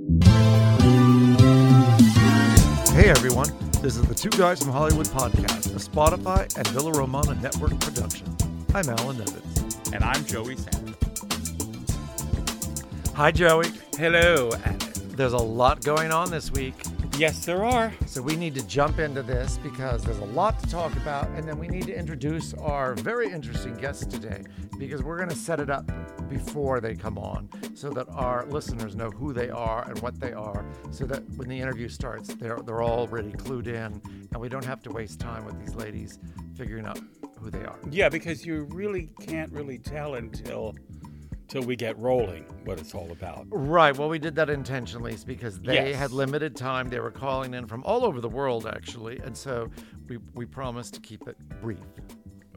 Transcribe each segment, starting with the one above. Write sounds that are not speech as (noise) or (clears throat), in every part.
Hey everyone, this is the Two Guys from Hollywood podcast, a Spotify and Villa Romana network production. I'm Alan Nevins. And I'm Joey Sanders. Hi Joey. Hello. There's a lot going on this week, Yes, there are. so we need to jump into this because there's a lot to talk about, and then we need to introduce our very interesting guests today because we're going to set it up before they come on so that our listeners know who they are and what they are, so that when the interview starts, they're they're already clued in, and we don't have to waste time with these ladies figuring out who they are. Yeah, because you really can't really tell until till we get rolling what it's all about. Right. Well, we did that intentionally because they Yes. had limited time. They were calling in from all over the world, actually, and so we we promised to keep it brief.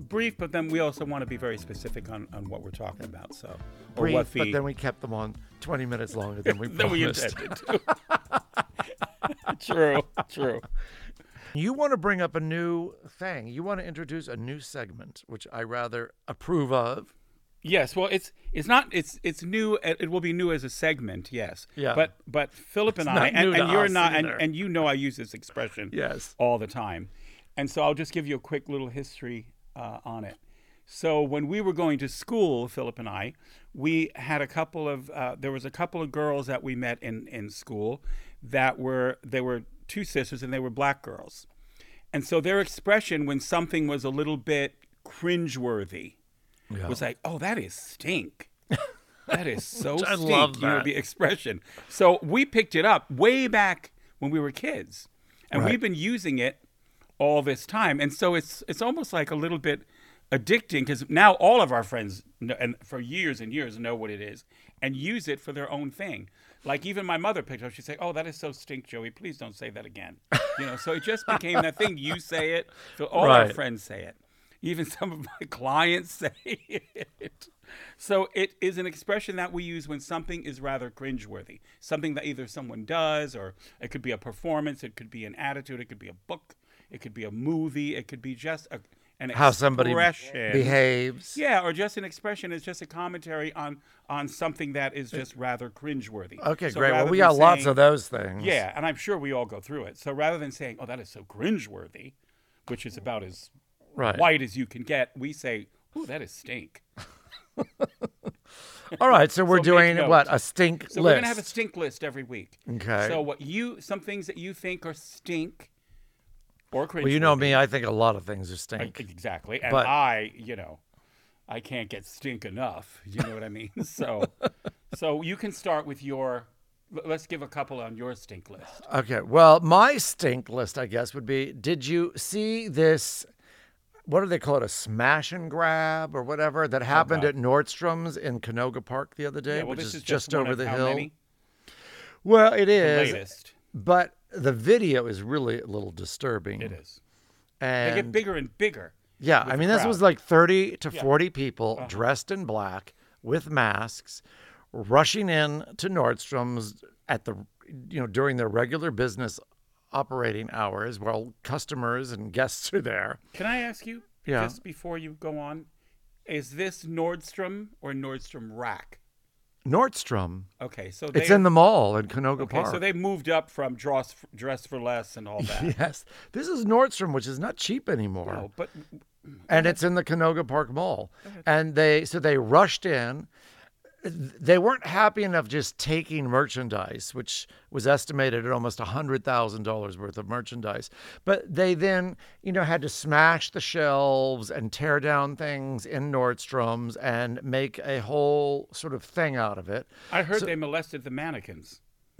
Brief, but then we also want to be very specific on, on what we're talking about. So, or Brief, what the but then we kept them on 20 minutes longer than we (laughs) than we promised. intended to. (laughs) true, true. you want to bring up a new thing. You want to introduce a new segment, which I rather approve of. Yes, well, it's it's not it's it's new. It will be new as a segment, yes. Yeah. But but Philip and It's I, and, and you're not, and, and you know I use this expression Yes. all the time, and so I'll just give you a quick little history uh, on it. So when we were going to school, Philip and I, we had a couple of uh, there was a couple of girls that we met in in school that were they were two sisters and they were black girls, and so their expression when something was a little bit cringeworthy was like, "Oh, that is stink." That is (laughs) so I stink. love You know, the expression. So we picked it up way back when we were kids, and Right. we've been using it all this time. And so it's it's almost like a little bit addicting because now all of our friends know, and for years and years know what it is and use it for their own thing. Like even my mother picked it up. She'd say, "Oh, that is so stink, Joey. Please don't say that again." You know. So it just became that thing. You say it. So all our friends say it. Even (laughs) some of my clients say it. So it is an expression that we use when something is rather cringeworthy. Something that either someone does, or it could be a performance, it could be an attitude, it could be a book, it could be a movie, it could be just a, an How somebody behaves. Yeah, or just an expression is just a commentary on on something that is just rather cringeworthy. Okay, So great. Well, we got lots of those things. Yeah, and I'm sure we all go through it. So rather than saying, "Oh, that is so cringeworthy," which is about as Right. white as you can get, we say, "Oh, that is stink." (laughs) All right. So we're So doing what? A stink So list. we're gonna have a stink list every week. Okay. So what you some things that you think are stink or cringe. well, you know me. I think a lot of things are stink. exactly, and But- I, you know, I can't get stink enough. You know what I mean? (laughs) So, so you can start with your. Let's give a couple on your stink list. Okay. Well, my stink list, I guess, would be Did you see this? What do they call it? A smash and grab or whatever that happened God. at Nordstrom's in Canoga Park the other day, Yeah, well, which is, is just, over the hill. many? Well, it is. The latest. But the video is really a little disturbing. It is. And They get bigger and bigger. Yeah, I mean, this was like 30 to Yeah. 40 people Uh-huh. dressed in black with masks rushing in to Nordstrom's at the, you know, during their regular business operating hours while customers and guests are there. Can I ask you, Yeah. just before you go on, is this Nordstrom or Nordstrom Rack? Nordstrom, Okay, so it's in the mall in Canoga Okay, Park. so they moved up from dress dress for less and all that. (laughs) yes, this is Nordstrom, which is not cheap anymore. No, but and it's in the Canoga Park Mall. And they so they rushed in. They weren't happy enough just taking merchandise, which was estimated at almost $100,000 worth of merchandise. But they then, you know, had to smash the shelves and tear down things in Nordstrom's and make a whole sort of thing out of it. I heard they molested the mannequins. (laughs)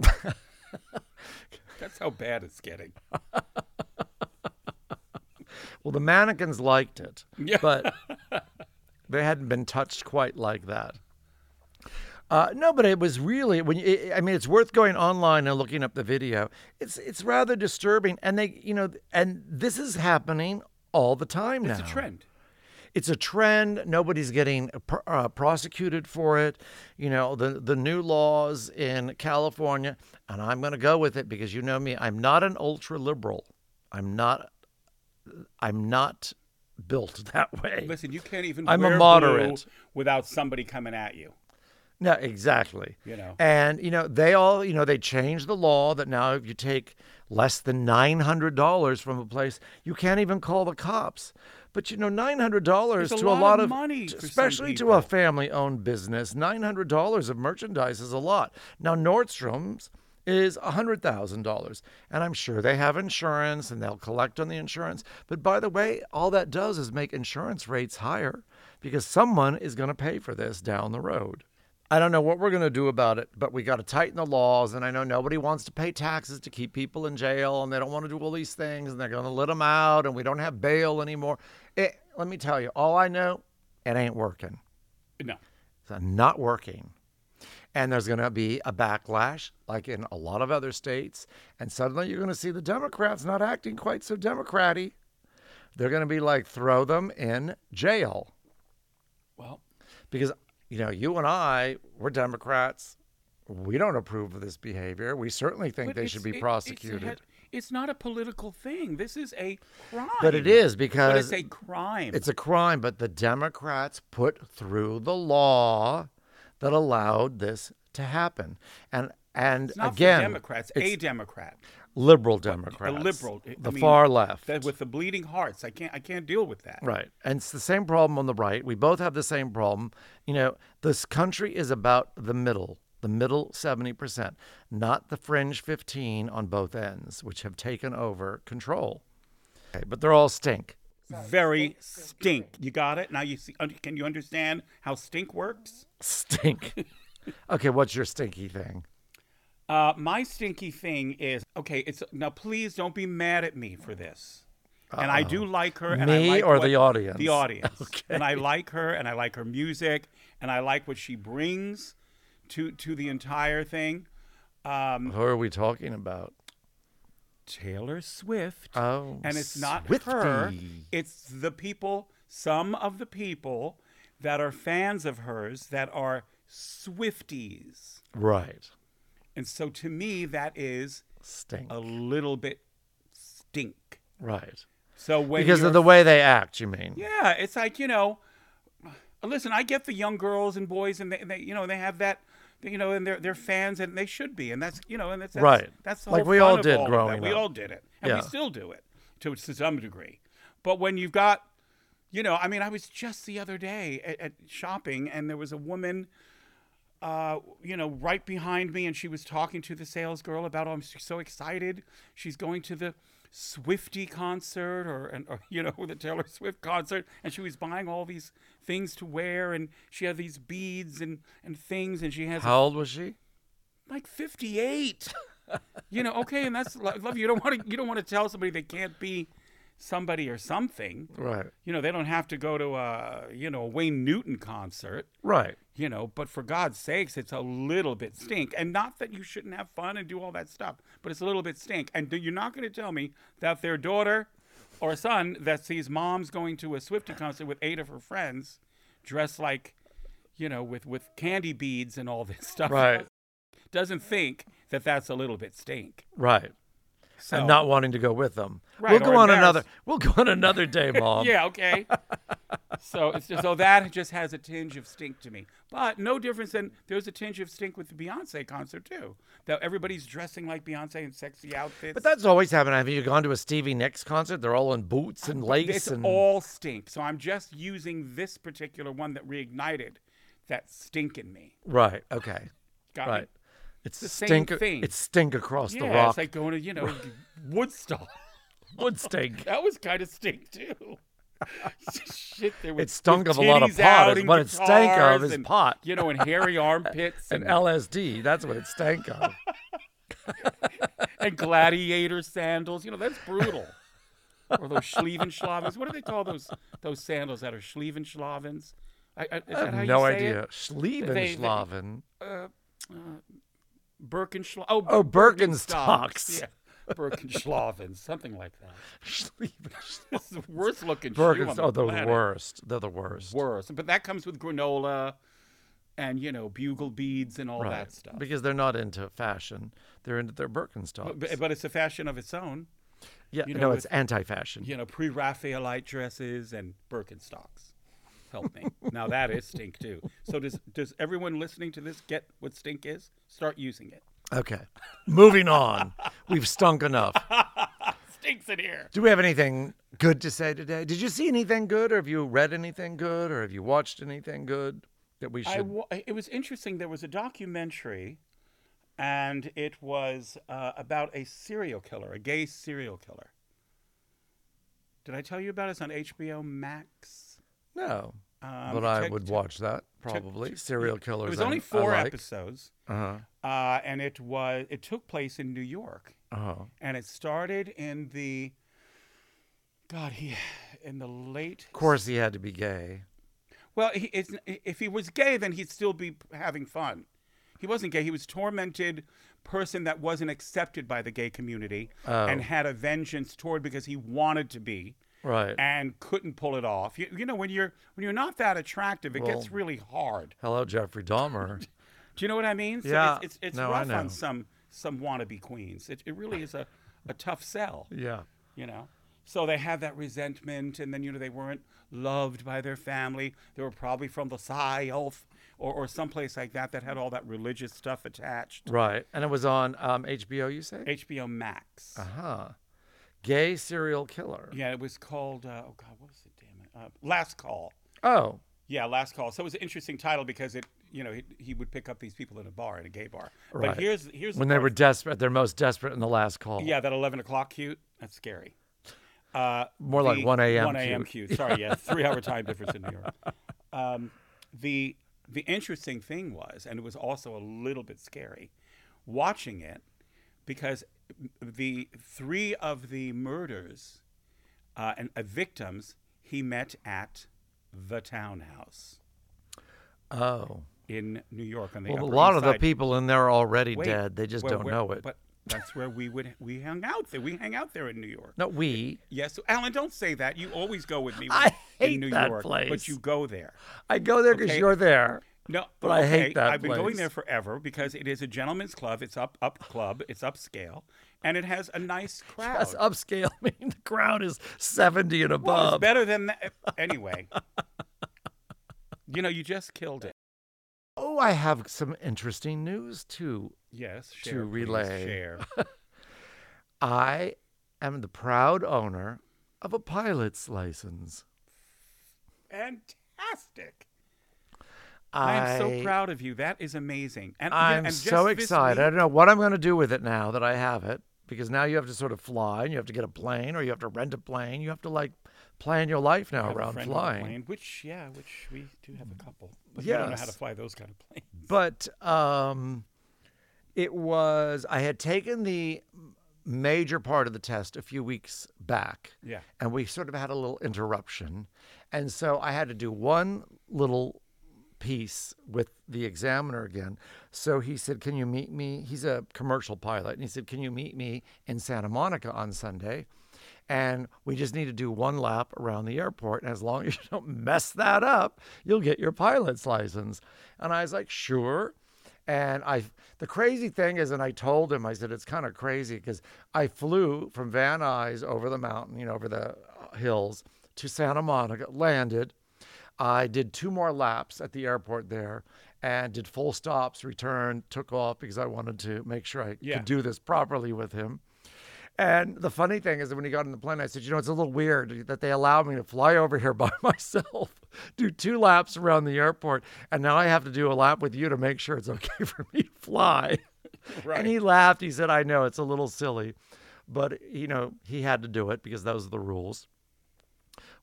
That's how bad it's getting. Well, the mannequins liked it, Yeah. but (laughs) they hadn't been touched quite like that. Uh, no, but it was really when you, I mean, it's worth going online and looking up the video. It's it's rather disturbing, and they, you know, and this is happening all the time now. It's a trend. It's a trend. Nobody's getting pr- uh, prosecuted for it. You know, the the new laws in California, and I'm going to go with it because you know me. I'm not an ultra liberal. I'm not. I'm not built (laughs) that way. Listen, you can't even I'm a moderate. without somebody coming at you. No, exactly. You know. And you know, they all, you know, they changed the law that now if you take less than nine hundred dollars from a place, you can't even call the cops. But you know, nine hundred dollars a to lot a lot of money some especially to a family-owned business, nine hundred dollars of merchandise is a lot. Now Nordstrom's is hundred thousand dollars, and I'm sure they have insurance and they'll collect on the insurance. But by the way, all that does is make insurance rates higher because someone is going to pay for this down the road. I don't know what we're going to do about it, but we got to tighten the laws. And I know nobody wants to pay taxes to keep people in jail, and they don't want to do all these things, and they're going to let them out, and we don't have bail anymore. It, let me tell you, all I know, it ain't working. No. It's not working. And there's going to be a backlash, like in a lot of other states. And suddenly you're going to see the Democrats not acting quite so Democraty. They're going to be like, throw them in jail Well, because you know you and I we're Democrats. We don't approve of this behavior. We certainly think but they should be it- it's prosecuted. head- It's, not a political thing. This is a crime. But it is But because it's a crime. it's a crime. But the Democrats put through the law that allowed this to happen, and and It's not again, for Democrats. A Democrat. Liberal A Democrats, liberal. I the mean, far left. With the bleeding hearts. I can't. I can't deal with that. Right. And it's the same problem on the right. We both have the same problem. You know, this country is about the middle, the middle 70%, not the fringe 15 on both ends, which have taken over control. Okay, but they're all stink. Very stink. You got it. Now you see. Can you understand how stink works? Stink. (laughs) okay, what's your stinky thing? Uh, my stinky thing is okay. It's now. Please don't be mad at me for this. And I do like her. And I Me like or what- the audience? The audience. (laughs) Okay. And I like her, and I like her music, and I like what she brings to to the entire thing. Um, Who are we talking about? Taylor Swift. Oh, and it's not her. It's the people. Some of the people that are fans of hers that are Swifties. Right. And so to me, that is Stink. a little bit stink. Right. So when Because of the way they act, you mean? yeah, it's like you know, listen, I get the young girls and boys, and they, they you know, they have that, you know, and they're they're fans, and they should be, and that's you know, and that's, that's Right. That's the Like we all did all growing that. We all did it, and Yeah. we still do it to to some degree. But when you've got, you know, I mean, I was just the other day at, at shopping, and there was a woman. Uh, you know, right behind me, and she was talking to the sales girl about, oh, I'm so excited. She's going to the Swifty concert, or, and, or (laughs) you know, the Taylor Swift concert, and she was buying all these things to wear, and she had these beads and and things, and she has How old was she? like 58 (laughs) you know okay and that's lo- love you don't want to you don't want to tell somebody they can't be somebody or something Right. you know they don't have to go to a you know a wayne newton concert Right. you know but for god's sakes it's a little bit stink and not that you shouldn't have fun and do all that stuff but it's a little bit stink and you're not going to tell me that their daughter or son that sees mom's going to a swifty concert with eight of her friends dressed like you know with with candy beads and all this stuff Right. doesn't think that that's a little bit stink. Right. So, and not wanting to go with them. Right, we'll go on another. We'll go on another day, (laughs) mom. yeah, okay. so it's just so that just has a tinge of stink to me, but no difference than there's a tinge of stink with the Beyonce concert too. That everybody's dressing like Beyonce in sexy outfits. But that's always happened. Have you gone to a Stevie Nicks concert? They're all in boots and lace it's and all stink. So I'm just using this particular one that reignited that stink in me. Right. Okay. Got right. me? It's the same stink. thing. It's stink across Yeah, the rock. it's like going to you know (laughs) Woodstock. Wood stink. (laughs) That was kind of stink too. (laughs) Shit, there was It stunk of a lot of pot, what it stank of is and, pot. You know, and hairy armpits And and, LSD. That's what it stank of. and gladiator sandals. You know, that's brutal. or those Schlievenschlavens. What do they call those those sandals that are Schlievenschlavens? I, I, I have no idea. Schlievenschlaven. Uh, uh, Birkenschla- oh, Oh, Birkenstocks. Birkenstocks. Yeah. Birkenschlavens, something like that. It's the worst looking shoe oh, on the Oh, they're the worst. They're the worst. Worse. But that comes with granola and, you know, bugle beads and all Right. that stuff. Because they're not into fashion. They're into their Birkenstocks. But, but it's a fashion of its own. yeah, you no, know, it's with- anti-fashion. You know, pre Raphaelite dresses and Birkenstocks. Help me. now that is stink too. So does does everyone listening to this get what stink is? Start using it. Okay. Moving on. We've stunk enough. (laughs) Stinks in here. Do we have anything good to say today? Did you see anything good, or have you read anything good, or have you watched anything good that we should? it was interesting. There was a documentary, and it was uh, about a serial killer, a gay serial killer. Did I tell you about it? It's on HBO Max. no, Um, but I would watch that probably. Serial killers. It was only four like. episodes, Uh-huh. uh, and it was it took place in New York, Oh, and it started in the. God, he in the late. of course he had to be gay. Well, he, it's, if he was gay, then he'd still be having fun. He wasn't gay. He was tormented person that wasn't accepted by the gay community Oh. and had a vengeance toward because he wanted to be Right. and couldn't pull it off. You, you know, when you're when you're not that attractive, it gets really hard. Hello, Jeffrey Dahmer. (laughs) Do you know what I mean? So Yeah. it's it's, it's No, I rough know. on some some wannabe queens. It, it really is a, a tough sell. yeah. you know so they had that resentment and then you know they weren't loved by their family they were probably from the south or, or someplace like that that had all that religious stuff attached Right. And it was on um, HBO. You say? hbo max Uh huh. Gay serial killer. yeah it was called uh, oh god what was it damn it uh, last call Oh. yeah last call so it was an interesting title because it you know he, he would pick up these people in a bar in a gay bar Right. but here's here's the When they were desperate, they're most desperate in the last call. yeah that 11 o'clock cute that's scary Uh, More like 1 a.m. 1 a.m. cute. cute. Sorry, yeah, three hour time difference in New York. (laughs) Um, the the interesting thing was, and it was also a little bit scary, watching it, because the three of the murders uh, and uh, victims he met at the townhouse Oh. in New York on the Well, a lot of the people in there are already Wait, dead. They just where- don't know it. But that's where we would we hung out there. We hang out there in New York. no, we. Yes, Alan, don't say that. You always go with me (laughs) I in hate New that York, place. but you go there. I go there because Okay. you're there. No, But I hate okay, that I've been going there forever because it is a gentleman's club. It's up up club. It's upscale, and it has a nice (laughs) crowd. That's upscale. I (laughs) mean, the crowd is 70 and above. Well, it's better than (laughs) that. Anyway, you know, you just killed it. oh, I have some interesting news too. Yes, To share, please, relay. share. I am the proud owner of a pilot's license. Fantastic. I am so proud of you. That is amazing. And, I'm and just so this excited. I don't know what I'm going to do with it now that I have it because now you have to sort of fly and you have to get a plane or you have to rent a plane. You have to like plan your life now I have a around friend with a flying. plane, which yeah, which we do have a couple. But we don't know how to fly those kind of planes. But um, it was, I had taken the major part of the test a few weeks back. Yeah. And we sort of had a little interruption. And so I had to do one little piece with the examiner again. So he said, Can you meet me? He's a commercial pilot. And he said, Can you meet me in Santa Monica on Sunday? And we just need to do one lap around the airport. And as long as (laughs) you don't mess that up, you'll get your pilot's license. And I was like, Sure. And I, the crazy thing is, and I told him, I said, it's kind of crazy because I flew from Van Nuys over the mountain, you know, over the uh, hills to Santa Monica, landed. I did two more laps at the airport there and did full stops, returned, took off because I wanted to make sure I Yeah. could do this properly with him. And the funny thing is that when he got on the plane, I said, you know, it's a little weird that they allowed me to fly over here (laughs) by myself, do two laps around the airport, and now I have to do a lap with you to make sure it's (laughs) okay for me to fly. Right. (laughs) And he laughed. He said, I know it's a little silly, but, you know, he had to do it because those are the rules.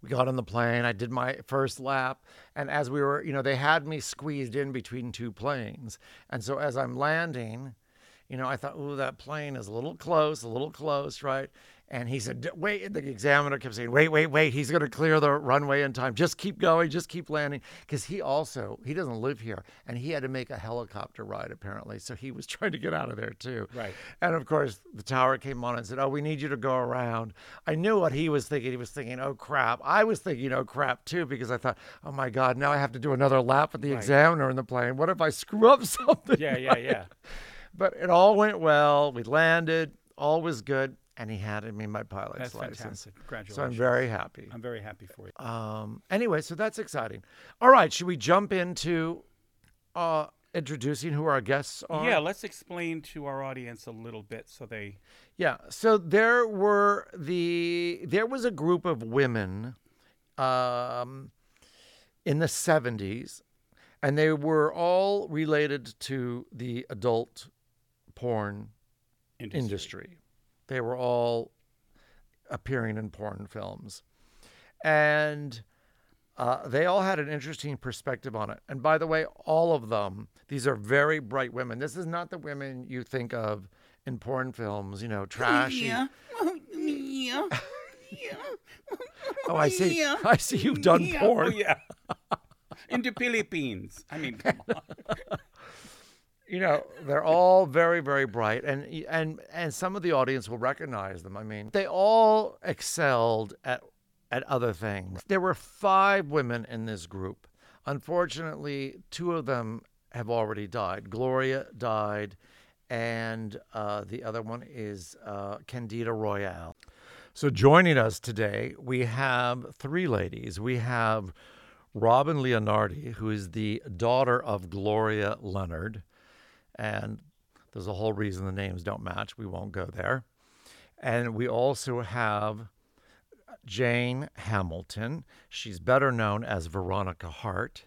We got on the plane. I did my first lap. And as we were, you know, they had me squeezed in between two planes. And so as I'm landing, you know, I thought, ooh, that plane is a little close, a little close, right? And he said, wait, the examiner kept saying, wait, wait, wait, he's going to clear the runway in time. Just keep going, just keep landing. Because he also, he doesn't live here. And he had to make a helicopter ride, apparently. So he was (laughs) trying to get out of there, too. Right. And of course, the tower came on and said, oh, we need you to go around. I knew what he was thinking. He was thinking, oh, crap. I was thinking, oh, crap, too, because I thought, oh, my God, now I have to do another lap with the Right. examiner in the plane. What if I screw up (laughs) something? Yeah, yeah, yeah. (laughs) But it all went well. We landed, all was good, and he handed me my pilot's That's license. fantastic. So I'm very happy. I'm very happy for you. Um, anyway, so that's exciting. All right, should we jump into uh, introducing who our guests are? Yeah, let's explain to our audience a little bit so they. Yeah. So there were the there was a group of women um, in the 70s, and they were all related to the adult porn Industry. industry. They were all appearing in porn films. And uh, they all had an interesting perspective on it. And by the way, all of them, these are very bright women. This is not the women you think of in porn films, you know, trashy. yeah. (laughs) Oh, I see. Yeah. I see you've done Yeah. porn. Oh, (laughs) yeah. In the Philippines. I mean, come on. (laughs) you know they're all very very bright and and and some of the audience will recognize them. I mean they all excelled at at other things. There were five women in this group. Unfortunately two of them have already died. Gloria died and uh, the other one is uh, candida royalle. So joining us today we have three ladies. We have robin leonardi who is the daughter of gloria leonard and there's a whole reason the names don't match. We won't go there. And we also have Jane Hamilton. She's better known as Veronica Hart.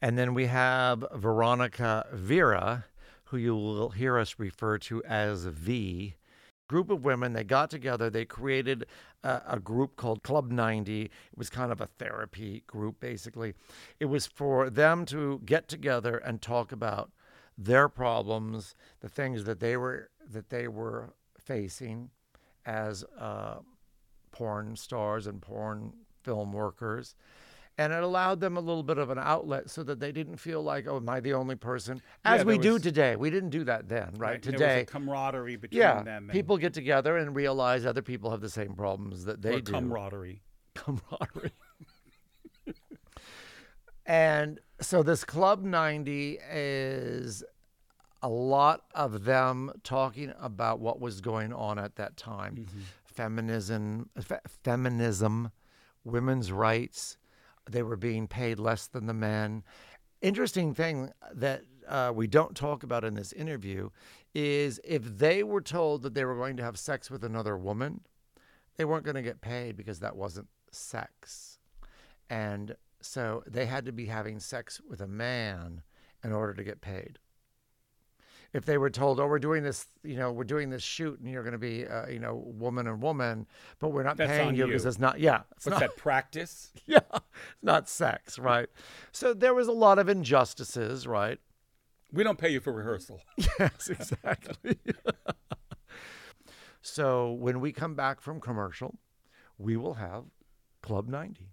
And then we have Veronica Vera, who you will hear us refer to as V. Group of women, they got together, they created a, a group called Club 90. It was kind of a therapy group, basically. It was for them to get together and talk about their problems, the things that they were that they were facing as uh, porn stars and porn film workers, and it allowed them a little bit of an outlet so that they didn't feel like, oh, am I the only person? As Yeah, we there do today. We didn't do that then, right? There was Today, a camaraderie between yeah, them. And, people get together and realize other people have the same problems that they or do camaraderie. camaraderie. (laughs) and so this Club 90 is a lot of them talking about what was going on at that time. Feminism, fe- feminism, women's rights. They were being paid less than the men. Interesting thing that uh, we don't talk about in this interview is if they were told that they were going to have sex with another woman, they weren't going to get paid because that wasn't sex. And so they had to be having sex with a man in order to get paid. If they were told, "Oh, we're doing this, you know, we're doing this shoot, and you're going to be, uh, you know, woman and woman, but we're not That's paying you because it's not, yeah, it's What's not, that practice? (laughs) yeah, it's not sex, right? So there was a lot of injustices, right? We don't pay you for rehearsal. (laughs) Yes, exactly. (laughs) so when we come back from commercial, we will have Club 90.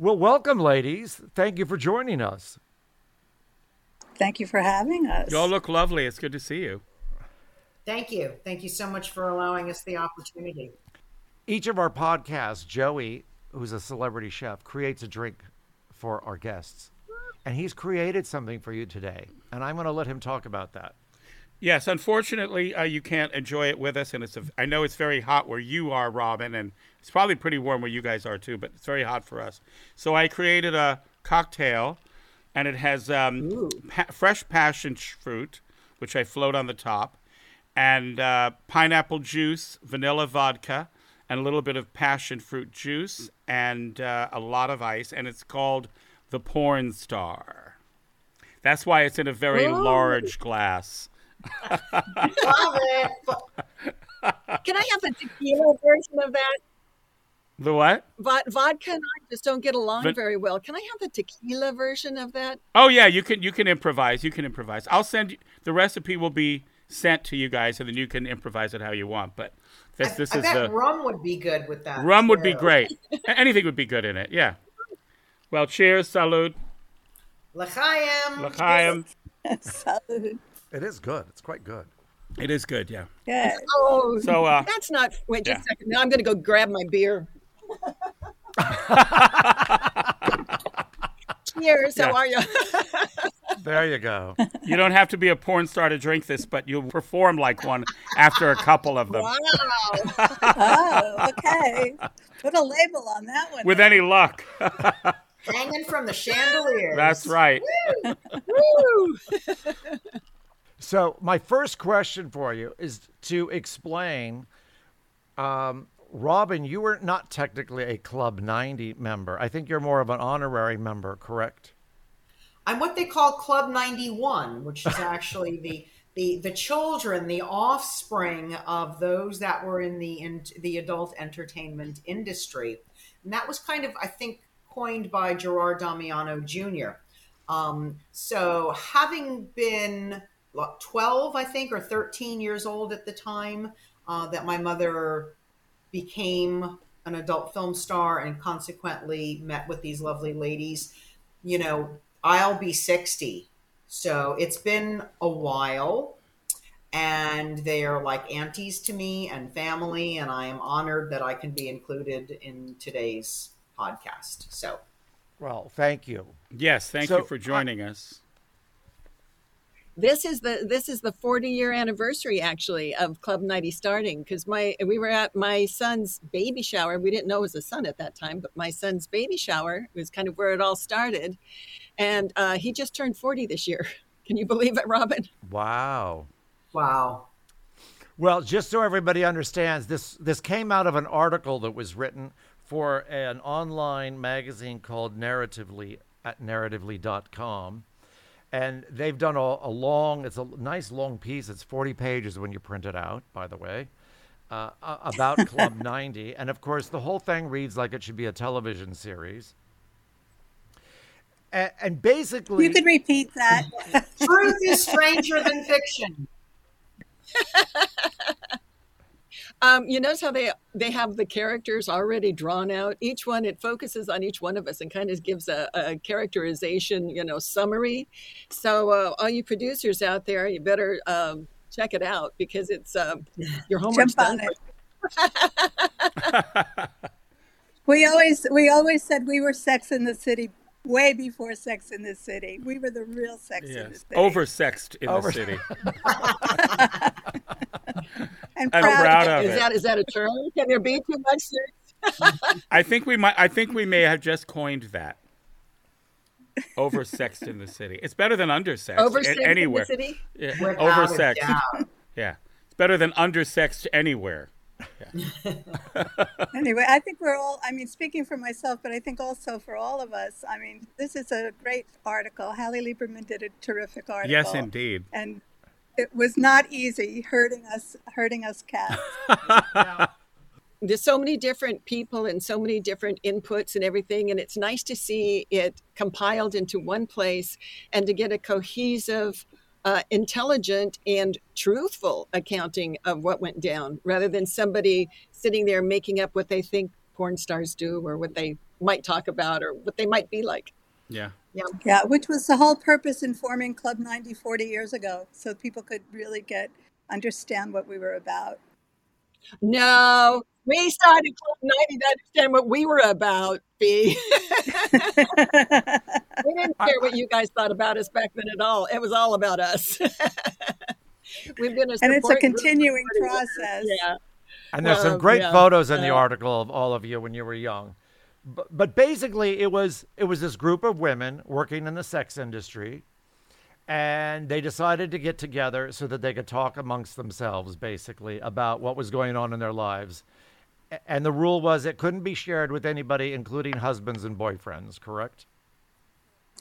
Well, welcome, ladies. Thank you for joining us. Thank you for having us. You all look lovely. It's good to see you. Thank you. Thank you so much for allowing us the opportunity. Each of our podcasts, Joey, who's a celebrity chef, creates a drink for our guests. And he's created something for you today. And I'm going to let him talk about that. Yes, unfortunately, uh, you can't enjoy it with us, and it's. A, I know it's very hot where you are, Robin, and it's probably pretty warm where you guys are too. But it's very hot for us. So I created a cocktail, and it has um, pa- fresh passion fruit, which I float on the top, and uh, pineapple juice, vanilla vodka, and a little bit of passion fruit juice, and uh, a lot of ice, and it's called the Porn Star. That's why it's in a very large glass. Love it. Can I have the tequila version of that? The what? Vod- vodka and I just don't get along But- very well. Can I have the tequila version of that? Oh yeah, you can you can improvise. You can improvise. I'll send you the recipe will be sent to you guys, and then you can improvise it how you want. But this this I is bet the rum would be good with that. rum would be great. Anything would be good in it. Yeah. Well, cheers, salud, L'chaim. l'chaim. (laughs) Salud. It is good. It's quite good. It is good. Yeah. Good. Oh, So uh, that's not. Wait just yeah. a second. Now I'm going to go grab my beer. (laughs) Cheers. Yeah. How are you? (laughs) There you go. you don't have to be a porn star to drink this, but you'll perform like one after a couple of them, wow. (laughs) Oh, okay. Put a label on that one. with any luck. Hanging from the chandeliers. That's right. Woo. So, my first question for you is to explain. Um, Robin, you were not technically a Club 90 member. I think you're more of an honorary member, correct? I'm what they call Club 91, which is actually the the the children, the offspring of those that were in the in the adult entertainment industry, and that was kind of I think coined by Gerard Damiano Jr. Um, so having been 12, I think, or 13 years old at the time uh, that my mother became an adult film star and consequently met with these lovely ladies, you know, I'll be 60. So it's been a while. And they are like aunties to me and family. And I am honored that I can be included in today's podcast. So Well, thank you. Yes, thank So, you for joining us. This is the this is the 40 year anniversary actually of Club 90 starting because my we were at my son's baby shower. We didn't know it was a son at that time, but my son's baby shower was kind of where it all started, and uh, he just turned 40 this year. (laughs) Can you believe it, Robin? Wow. wow. Well, just so everybody understands, this this came out of an article that was written for an online magazine called Narratively at narratively.com. And they've done a, a long, it's a nice long piece. It's 40 pages when you print it out, by the way, uh, about (laughs) Club 90. And of course, the whole thing reads like it should be a television series. And, and basically, You could repeat that. (laughs) Truth is stranger than fiction. (laughs) Um, you notice how they they have the characters already drawn out. Each one it focuses on each one of us and kind of gives a, a characterization, you know, summary. So uh, all you producers out there, you better um, check it out because it's um, your homework's Jump on done. it. (laughs) (laughs) We always we always said we were Sex in the City way before Sex in the City. We were the real Sex in the City. oversexed in Over- the city. (laughs) and I'm proud, proud of of it. Is it. that is that a term? Can there be too much sex? (laughs) I think we might. I think we may have just coined that. Oversexed in the city. It's better than undersexed a- Oversexed in the anywhere. city? Yeah, oversexed. Yeah, it's better than undersexed anywhere. (laughs) Anyway, I think we're all, I mean, speaking for myself, but I think also for all of us, I mean, this is a great article. Hallie Lieberman did a terrific article. Yes, indeed. And it was not easy hurting us, hurting us cats. (laughs) there's so many different people and so many different inputs and everything and it's nice to see it compiled into one place and to get a cohesive uh, intelligent and truthful accounting of what went down rather than somebody sitting there making up what they think porn stars do or what they might talk about or what they might be like Yeah. Yeah, Yeah. which was the whole purpose in forming Club 90 40 years ago, so people could really get understand what we were about. No, we started Club 90 to understand what we were about, B. (laughs) we didn't care what you guys thought about us back then at all. It was all about us. (laughs) We've been a and it's a support group for continuing process. Yeah. And there's some great yeah, photos in the article of all of you when you were young. But, but basically, it was it was this group of women working in the sex industry, and they decided to get together so that they could talk amongst themselves, basically, about what was going on in their lives. And the rule was it couldn't be shared with anybody, including husbands and boyfriends. Correct?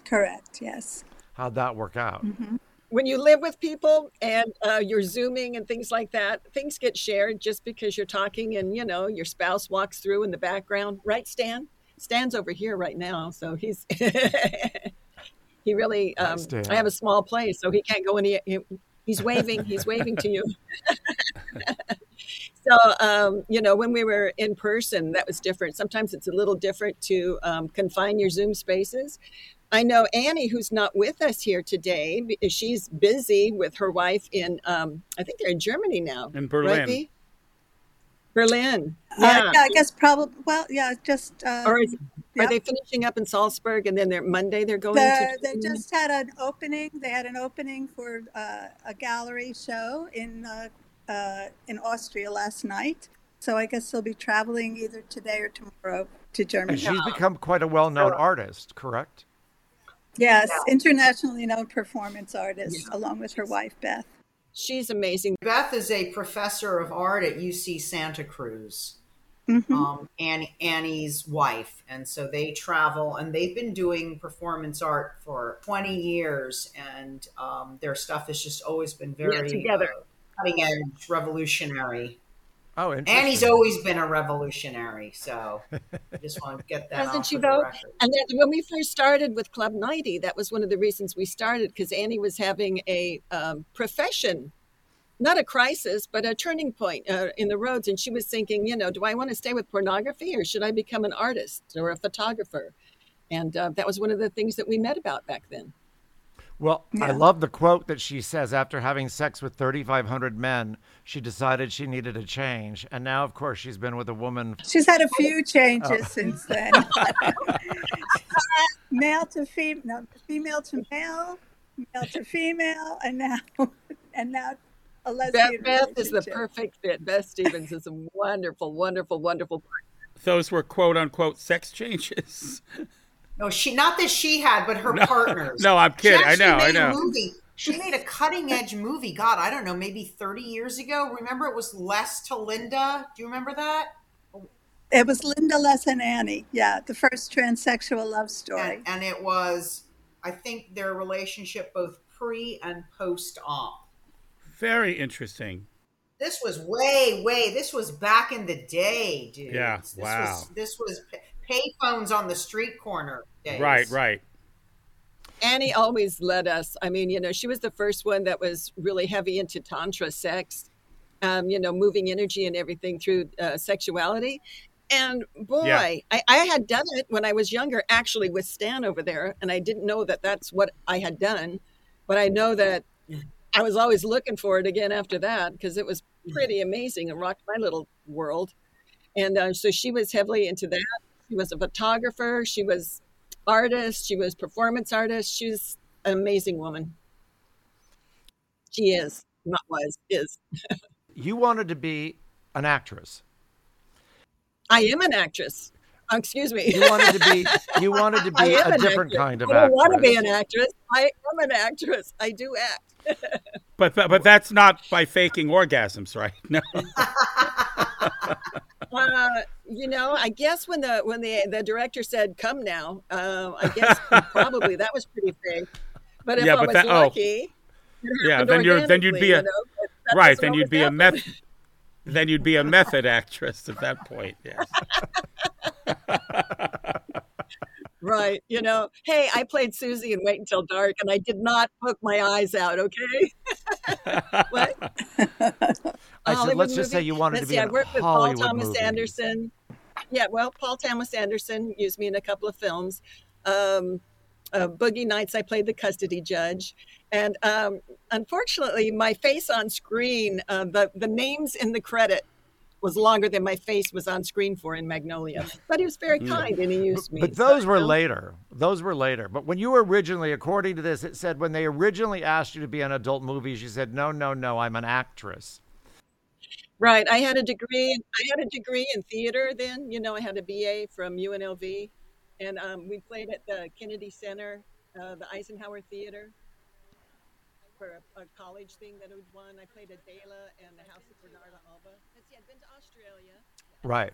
Correct. Yes. How'd that work out? when you live with people and uh, you're zooming and things like that things get shared just because you're talking and you know your spouse walks through in the background right stan stan's over here right now so he's (laughs) he really um, i have a small place so he can't go any he- he's waving he's waving to you (laughs) so um, you know when we were in person that was different sometimes it's a little different to um, confine your zoom spaces I know Annie, who's not with us here today, because she's busy with her wife in, um, I think they're in Germany now. In Berlin. Right, V? Berlin. Uh, Yeah. yeah, I guess probably. Well, yeah, just. Uh, or is, yeah. are they finishing up in Salzburg and then they're Monday they're going The- to? they just had an opening. They had an opening for uh, a gallery show in uh, in Austria last night. So I guess they'll be traveling either today or tomorrow to Germany. And she's become quite a well-known artist. Correct? yes, internationally known performance artist, along with her wife Beth. She's amazing. Beth is a professor of art at UC Santa Cruz. Mm-hmm. Um, Annie, Annie's wife, and so they travel, and they've been doing performance art for 20 years, and um, their stuff has just always been very together. uh, cutting edge, revolutionary. Oh, interesting. Annie's always been a revolutionary, so I just want to get that. Hasn't she of though? And then when we first started with Club 90, that was one of the reasons we started because Annie was having a um, profession, not a crisis, but a turning point uh, in the roads. And she was thinking, you know, do I want to stay with pornography or should I become an artist or a photographer? And uh, that was one of the things that we met about back then. Well, I love the quote that she says after having sex with 3,500 men, she decided she needed a change. And now, of course, she's been with a woman. She's had a few oh. changes since then. (laughs) male to female, no, female to male, male to female, and now and now a lesbian. Beth, Beth is the perfect fit. Beth Stephens is a wonderful, wonderful, wonderful partner. Those were quote unquote sex changes. (laughs) No, she not that she had, but her (laughs) partners. no, I'm She kidding. I actually know, I made know. A movie. She made a cutting edge movie. God, I don't know, maybe 30 years ago. Remember, it was Les to Linda. Do you remember that? It was Linda Les and Annie. Yeah, the first transsexual love story. And, and it was, I think, their relationship both pre and post op. Very interesting. This was way, way. This was back in the day, dude. Yeah, This wow. Was, this was pay phones on the street corner days. Right, right. Annie always led us. I mean, you know, she was the first one that was really heavy into tantra sex, um, you know, moving energy and everything through uh, sexuality. And boy, Yeah. I, I had done it when I was younger, actually with Stan over there, and I didn't know that that's what I had done, but I know that I was always looking for it again after that because it was pretty amazing and rocked my little world. And uh, so she was heavily into that. She was a photographer. She was artist. She was performance artist. She was an amazing woman. She is, not was, is. (laughs) You wanted to be an actress. I am an actress. Uh, excuse me. You wanted to be. You wanted to (laughs) be a different actress. kind of actress. I don't actress. want to be an actress. I am an actress. I do act. (laughs) But but, but that's not by faking orgasms, right? No. Uh, you know, I guess when the when the the director said "come now," uh, I guess (laughs) probably that was pretty fake. But if Yeah, I was that- oh. lucky, it Yeah, then you're then you'd be a you know, right. Then you'd be a meth. Then you'd be a method actress at that point. Yes. (laughs) Right. You know, hey, I played Susie in Wait Until Dark and I did not poke my eyes out, okay? (laughs) what? I said, let's just say you wanted Let's to be see, I a worked with Paul Thomas movie. Anderson. Yeah, well, Paul Thomas Anderson used me in a couple of films. Um, uh, Boogie Nights, I played the custody judge. And um, unfortunately, my face on screen, uh, the the names in the credit was longer than my face was on screen for in Magnolia. But he was very kind and he used me. But those were know. later. Those were later. But when you were originally, according to this, it said when they originally asked you to be in adult movies, you said, no, no, no, I'm an actress. Right. I had a degree. I had a degree in theater then. You know, I had a BA from UNLV, and um, we played at the Kennedy Center, uh, the Eisenhower Theater, for a, a college thing that had won. I played Adela and the House of Bernarda Alba. Let's see, I'd been to Australia. Right.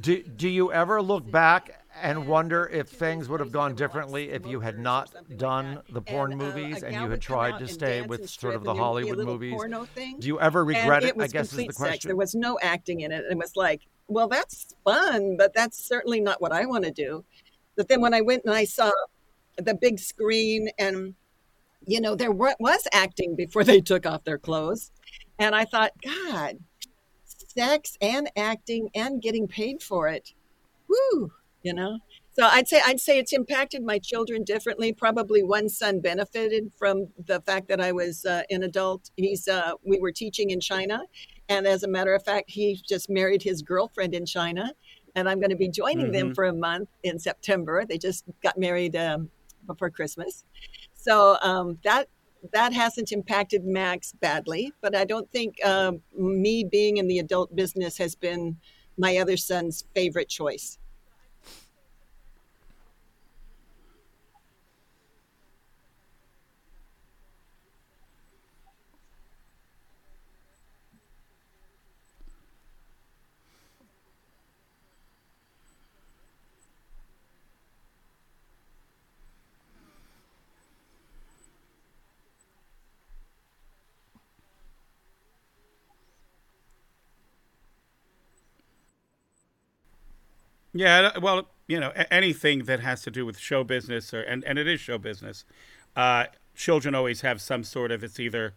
Do, do you ever look back and wonder if things would have gone differently if you had not done the porn uh, movies and you had tried to stay with sort of the and there would be a Hollywood movies? Do you ever regret it? I guess is the question. There was no acting in it. It was like, well, that's fun, but that's certainly not what I want to do. But then when I went and I saw the big screen and you know there was acting before they took off their clothes and i thought god sex and acting and getting paid for it whoo you know? So i'd say i'd say it's impacted my children differently. Probably one son benefited from the fact that i was uh, an adult. He's uh, we were teaching in china and as a matter of fact he just married his girlfriend in china and i'm going to be joining them Mhm. for a month in september. They just got married um, before christmas. So um, that that hasn't impacted Max badly, but I don't think um, me being in the adult business has been my other son's favorite choice. Yeah, uh, well, you know, anything that has to do with show business, or and, and it is show business. Uh, children always have some sort of it's either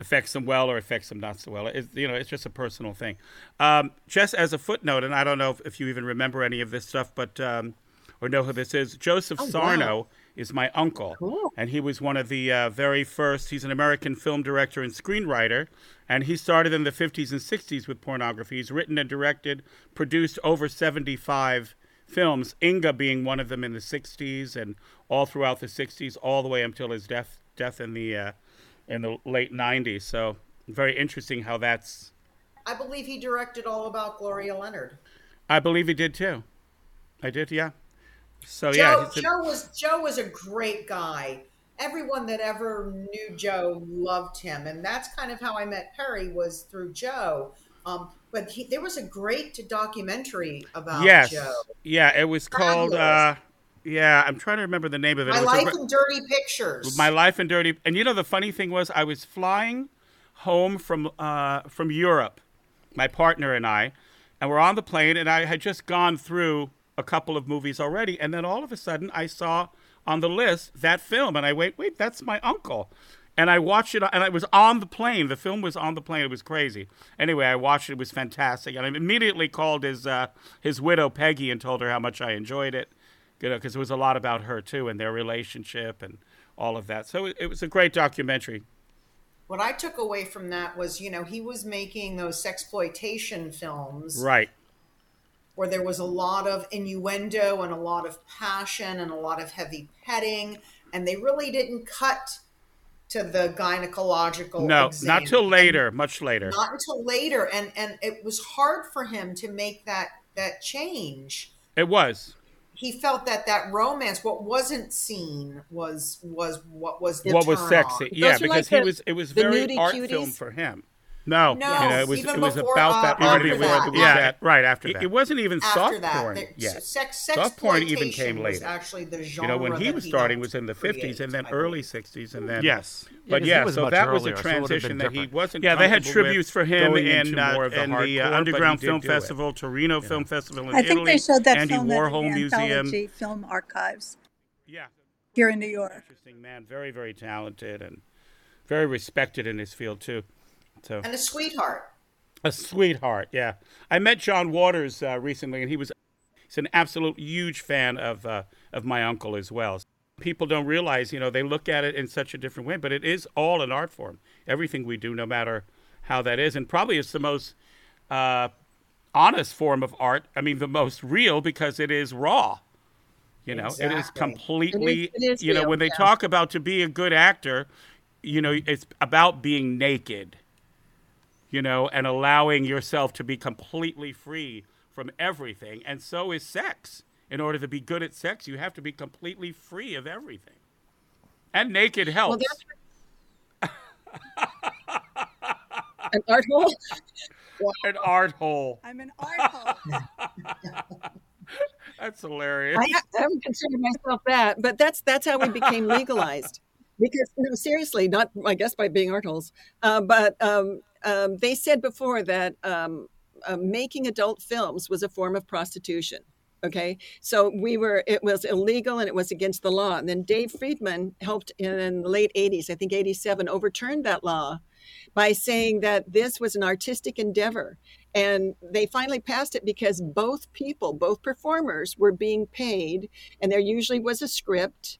affects them well or affects them not so well. It's, you know, it's just a personal thing. Um, just as a footnote, and I don't know if, if you even remember any of this stuff, but um, or know who this is. Joseph Oh, wow. Sarno is my uncle, Cool. and he was one of the uh, very first. He's an American film director and screenwriter, and he started in the 50s and 60s with pornography. He's written and directed, produced over 75 films, Inga being one of them in the 60s and all throughout the 60s, all the way until his death death in the uh, in the late 90s. So very interesting how that's. I believe he directed All About Gloria Leonard. I believe he did too. I did, yeah. So Joe, yeah, a- Joe was Joe was a great guy. Everyone that ever knew Joe loved him, and that's kind of how I met Perry was through Joe. Um, but he, there was a great documentary about yes, Joe. yeah. It was called. Uh, yeah, I'm trying to remember the name of it. My it Life re- in Dirty Pictures. My life in dirty. And you know the funny thing was, I was flying home from uh, from Europe, my partner and I, and we're on the plane, and I had just gone through a couple of movies already, and then all of a sudden I saw on the list that film, and I wait, wait, that's my uncle. And I watched it, and I was on the plane. The film was on the plane. It was crazy. Anyway, I watched it. It was fantastic, and I immediately called his uh, his widow Peggy and told her how much I enjoyed it you know, because it was a lot about her too and their relationship and all of that. So it, it was a great documentary. what I took away from that was, you know, he was making those sexploitation films Right. Where there was a lot of innuendo and a lot of passion and a lot of heavy petting, and they really didn't cut to the gynecological. No, exam. not till And later, much later. Not until later, and and it was hard for him to make that that change. It was. He felt that that romance, what wasn't seen, was was what was the what was sexy. on. Yeah, because like he the- was it was the very nudie art cuties? film for him. No, No, you know, it was even it was before, about uh, that after period. that. It Yeah, that- right after It, that. it wasn't even After soft that, porn the- yet. sex, Soft porn even came sexploitation was later. actually the genre. You know, when he that was starting was in the 50s and then I early 60s and then Yes. But Yeah, 'cause he yeah, so much that was a earlier, so it would've been transition that he wasn't. Yeah, they had tributes for him going in, uh, more of the in the, uh, hardcore, but he Underground Film. Festival, Torino Film Festival in I think Italy, they showed that Andy film Warhol at the Museum. Anthology Film Archives Yeah, here in New York. interesting man, very very talented and very respected in his field too. So And a sweetheart. A sweetheart, yeah. I met John Waters uh, recently, and he was he's an absolute huge fan of uh, of my uncle as well. people don't realize, you know, they look at it in such a different way, but it is all an art form. Everything we do, no matter how that is, and probably it's the most uh, honest form of art. I mean, the most real because it is raw. You know, it is completely. It is- it is you know, real, when they yeah. talk about to be a good actor, you know, it's about being naked. You know, and allowing yourself to be completely free from everything, and so is sex. In order to be good at sex, you have to be completely free of everything. And naked helps. Well, an art hole. (laughs) An art hole. I'm an art hole. (laughs) That's hilarious. I, I haven't considered myself that, but that's that's how we became legalized. (laughs) Because no, seriously, not I guess by being art holes, uh, but um, um, they said before that um, uh, making adult films was a form of prostitution. Okay, so we were it was illegal and it was against the law. And then Dave Friedman helped in the late '80s, I think '87, overturned that law by saying that this was an artistic endeavor. And they finally passed it because both people, both performers, were being paid, and there usually was a script.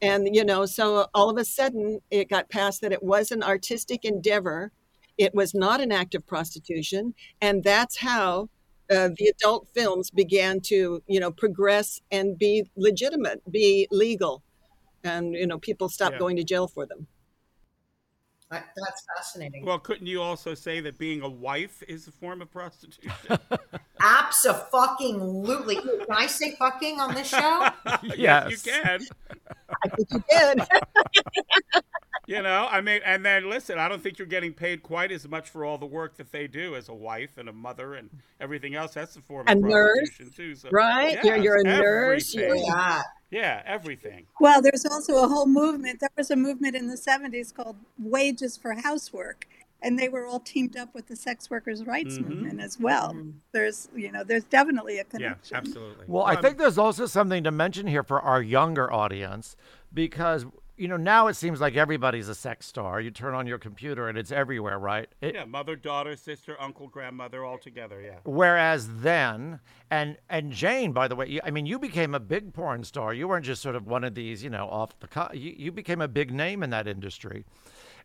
And, you know, so all of a sudden it got passed that it was an artistic endeavor. It was not an act of prostitution. And that's how uh, the adult films began to, you know, progress and be legitimate, be legal. And, you know, people stopped Yeah. going to jail for them. That's fascinating. Well, couldn't you also say that being a wife is a form of prostitution? (laughs) (laughs) Absolutely. Can I say fucking on this show? Yes. you can. I think you did. (laughs) You know, I mean, and then listen, I don't think you're getting paid quite as much for all the work that they do as a wife and a mother and everything else. That's a form A of nurse, prostitution too. So, right? You're- you're a nurse, you're- everything. yeah. Yeah, everything. Well, there's also a whole movement. There was a movement in the 70s called Wages for Housework, and they were all teamed up with the sex workers' rights Mhm. movement as well. There's, you know, there's definitely a connection. Yeah, connection. absolutely. Well, I Um, think there's also something to mention here for our younger audience because you know now it seems like everybody's a sex star. You turn on your computer and it's everywhere, right? It, yeah, mother, daughter, sister, uncle, grandmother, all together. Yeah. Whereas then, and and Jane, by the way, you, I mean, you became a big porn star. You weren't just sort of one of these, you know, off the cut. You, you became a big name in that industry.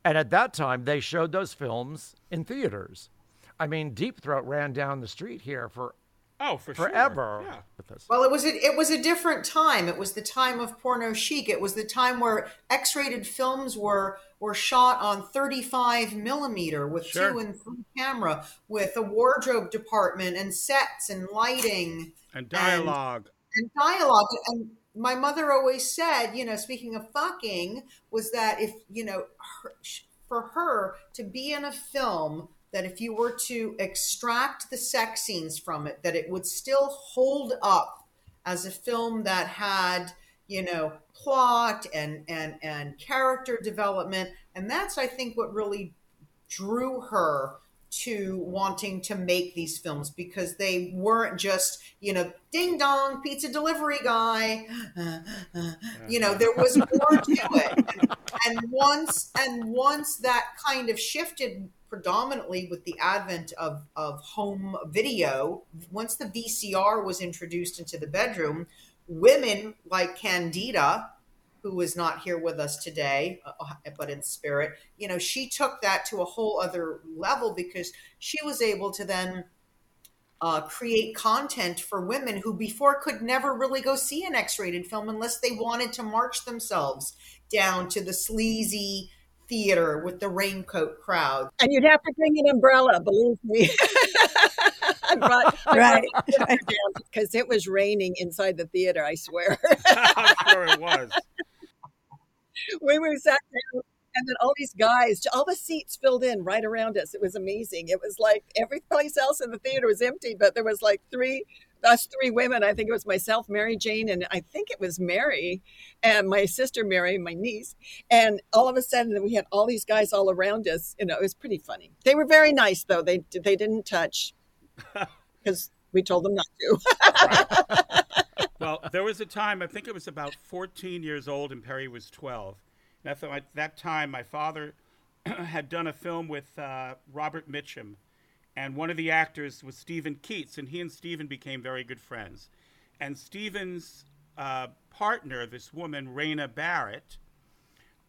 And at that time, they showed those films in theaters. I mean, Deep Throat ran down the street here for Oh, for sure. forever Yeah. Well, it was a, it was a different time. It was the time of porno chic. It was the time where X-rated films were were shot on 35 millimeter with Sure. two and three camera, with a wardrobe department and sets and lighting And dialogue. and dialogue. And my mother always said, you know, speaking of fucking, was that if you know, her, for her to be in a film that if you were to extract the sex scenes from it, that it would still hold up as a film that had, you know, plot and and and character development, and that's I think what really drew her to wanting to make these films because they weren't just you know ding dong pizza delivery guy. You know there was more to it. And, and once and once that kind of shifted predominantly with the advent of, of home video. Once the vcr was introduced into the bedroom women like candida who is not here with us today, uh, but in spirit, you know, she took that to a whole other level because she was able to then uh, create content for women who before could never really go see an X-rated film unless they wanted to march themselves down to the sleazy theater with the raincoat crowd. And you'd have to bring an umbrella, believe me. (laughs) I brought, I Right. because it was raining inside the theater, I swear. (laughs) I'm sure it was. we were sat down and then all these guys, all the seats filled in right around us. It was amazing. It was like every place else in the theater was empty, but there was like three, us three women. I think it was myself, Mary Jane, and I think it was Mary and my sister Mary, my niece. And all of a sudden we had all these guys all around us. You know, it was pretty funny. They were very nice though. They they didn't touch (laughs) because we told them not to. (laughs) Well, there was a time, I think it was about 14 years old, and Perry was 12. And at that time, my father (clears throat) had done a film with uh, Robert Mitchum, and one of the actors was Steven Keats, and he and Steven became very good friends. And Steven's uh, partner, this woman, Raina Barrett,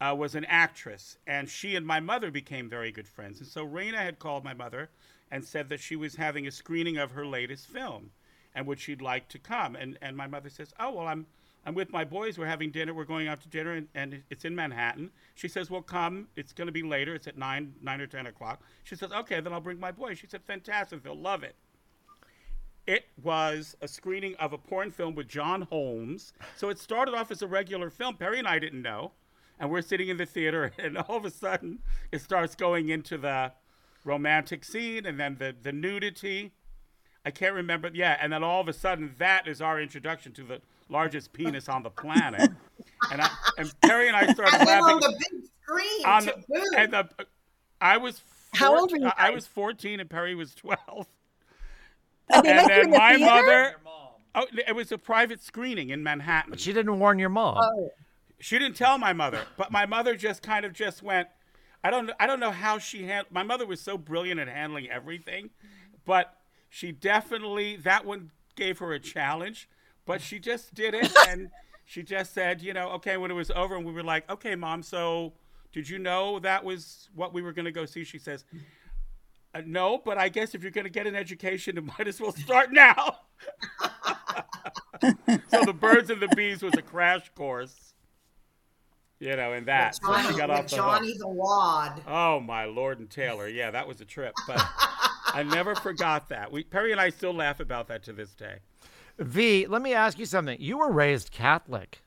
uh, was an actress, and she and my mother became very good friends. And so Raina had called my mother and said that she was having a screening of her latest film, and would she'd like to come? And and my mother says, "Oh well, I'm I'm with my boys. We're having dinner. We're going out to dinner, and, and it's in Manhattan." She says, "Well, come. It's going to be later. It's at nine nine or ten o'clock." She says, "Okay, then I'll bring my boys." She said, "Fantastic. They'll love it." It was a screening of a porn film with John Holmes. So it started off as a regular film. Perry and I didn't know. And we're sitting in the theater, (laughs) and all of a sudden, it starts going into the romantic scene and then the, the nudity. I can't remember. Yeah. And then all of a sudden, that is our introduction to the largest penis on the planet. and, I, and Perry and I (laughs) started And then laughing. on the big screen. on the- and the, I was How old were you I was 14 and Perry was 12. And and then in the my theater? mother. Oh, it was a private screening in Manhattan. But she didn't warn your mom. Oh, She didn't tell my mother, but my mother just kind of just went. I don't. I don't know how she had. My mother was so brilliant at handling everything, but she definitely that one gave her a challenge. But she just did it, (laughs) and she just said, you know, okay. When it was over, and we were like, okay, mom. So, did you know that was what we were going to go see? She says, uh, no, but I guess if you're going to get an education, (laughs) it might as well start now. (laughs) so the birds and the bees was a crash course. You know, in that. So Johnny, she got with off the Johnny hook. the Wad. Oh my Lord and Taylor. Yeah, that was a trip. But I never forgot that. We Perry and I still laugh about that to this day. V, let me ask you something. You were raised Catholic.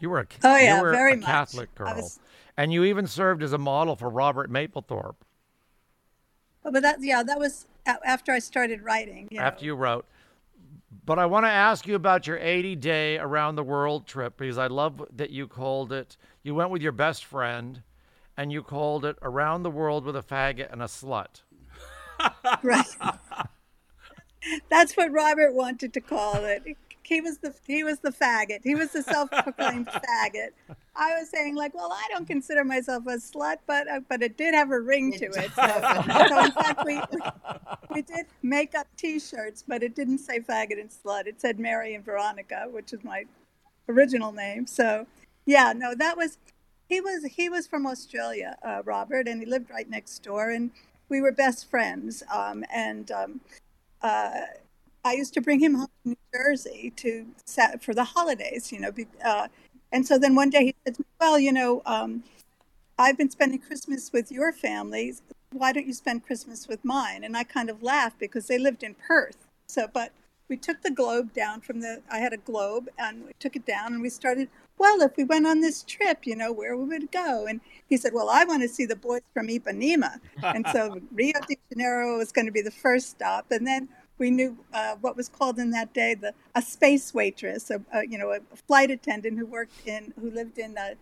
You were a Oh, yeah, were very a much. Catholic girl, was- and you even served as a model for Robert Mapplethorpe oh, But that, yeah, that was after I started writing. You know. after you wrote. But I want to ask you about your 80 day around the world trip because I love that you called it. You went with your best friend, and you called it "Around the World with a Faggot and a Slut." (laughs) right. That's what Robert wanted to call it. He was the he was the faggot. He was the self-proclaimed (laughs) faggot. I was saying like, well, I don't consider myself a slut, but uh, but it did have a ring to it. So, so in fact, we we did make up T-shirts, but it didn't say faggot and slut. It said Mary and Veronica, which is my original name. So yeah, no, that was he was he was from Australia, uh, Robert, and he lived right next door, and we were best friends. Um, and um, uh, I used to bring him home to New Jersey to for the holidays, you know. Uh, and so then one day he said, "Well, you know, um, I've been spending Christmas with your family. Why don't you spend Christmas with mine?" And I kind of laughed because they lived in Perth. So, but we took the globe down from the. I had a globe, and we took it down, and we started. Well, if we went on this trip, you know, where we would go. And he said, Well, I want to see the boys from Ipanema. and so (laughs) Rio de Janeiro was going to be the first stop. And then we knew uh, what was called in that day the a space waitress, a, a, you know, a flight attendant who worked in, who lived in uh,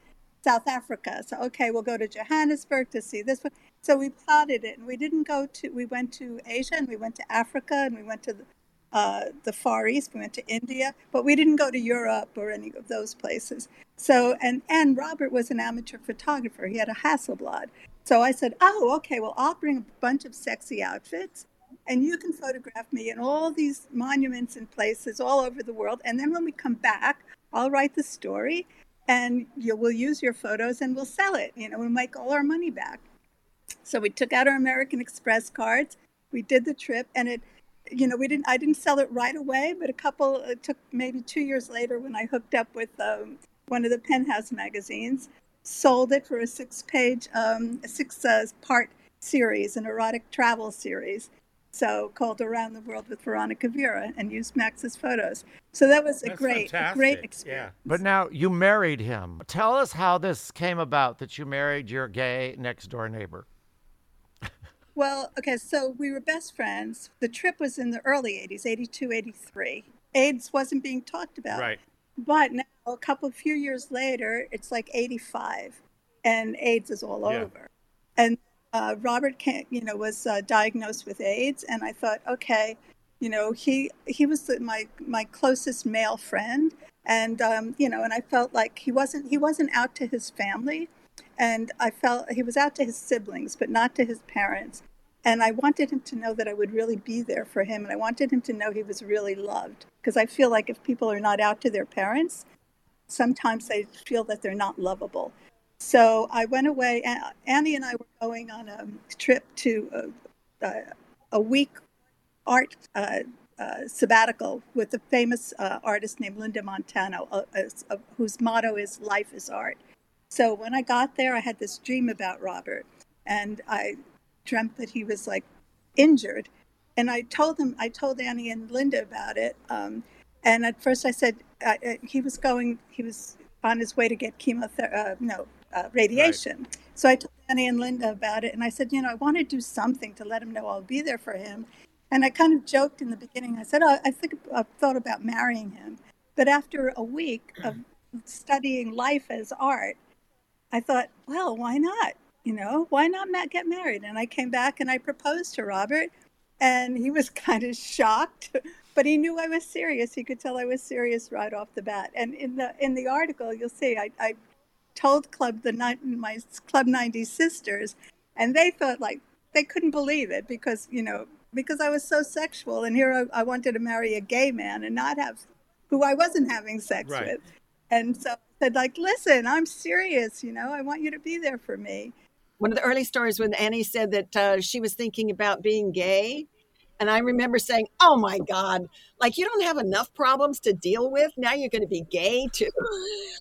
South Africa. So, okay, we'll go to Johannesburg to see this one. So we plotted it and we didn't go to, we went to Asia and we went to Africa and we went to the, uh, the Far East, we went to India, but we didn't go to Europe or any of those places. So, and, and Robert was an amateur photographer. He had a Hasselblad. So I said, oh, okay, well, I'll bring a bunch of sexy outfits and you can photograph me in all these monuments and places all over the world. And then when we come back, I'll write the story and you will use your photos and we'll sell it. You know, we'll make all our money back. So we took out our American Express cards. We did the trip, and it, you know, we didn't. I didn't sell it right away, but a couple. It took maybe two years later when I hooked up with um, one of the Penthouse magazines. Sold it for a six-page, um, a six-part series, an erotic travel series. So called Around the World with Veronica Vera, and used Max's photos. So that was a That's great, a fantastic. great Yeah. experience. But now you married him. Tell us how this came about that you married your gay next door neighbor. Well, okay, so we were best friends. The trip was in the early 80s, 82, 83. AIDS wasn't being talked about. Right. But now, a couple, few years later, it's like 85, and AIDS is all Yeah. over. And uh, Robert, came, you know, was uh, diagnosed with AIDS, and I thought, okay, you know, he he was the, my my closest male friend, and um, you know, and I felt like he wasn't he wasn't out to his family, and I felt he was out to his siblings, but not to his parents. And I wanted him to know that I would really be there for him. And I wanted him to know he was really loved. Because I feel like if people are not out to their parents, sometimes they feel that they're not lovable. So I went away. Annie and I were going on a trip to a, a week art uh, uh, sabbatical with a famous uh, artist named Linda Montano, uh, uh, whose motto is "Life is Art." So when I got there, I had this dream about Robert, and I dreamt that he was like injured, and I told them, I told Annie and Linda about it. Um, and at first, I said uh, he was going, he was on his way to get chemotherapy, no, radiation. Right. So I told Annie and Linda about it, and I said, you know, I want to do something to let him know I'll be there for him. And I kind of joked in the beginning. I said, oh, I think I've thought about marrying him. But after a week of studying life as art, I thought, well, why not? You know, why not get married? And I came back and I proposed to Robert, and he was (laughs) kind of shocked, but he knew I was serious. He could tell I was serious right off the bat. And in the in the article, you'll see I, I told Club the night my Club 90 sisters, and they thought like they couldn't believe it because you know because I was so sexual, and here I, I, wanted to marry a gay man and not have who I wasn't having sex right. with. And so said, like, listen, I'm serious. You know, I want you to be there for me. One of the early stories when Annie said that uh, she was thinking about being gay. And I remember saying, oh my God, like you don't have enough problems to deal with. Now you're going to be gay too.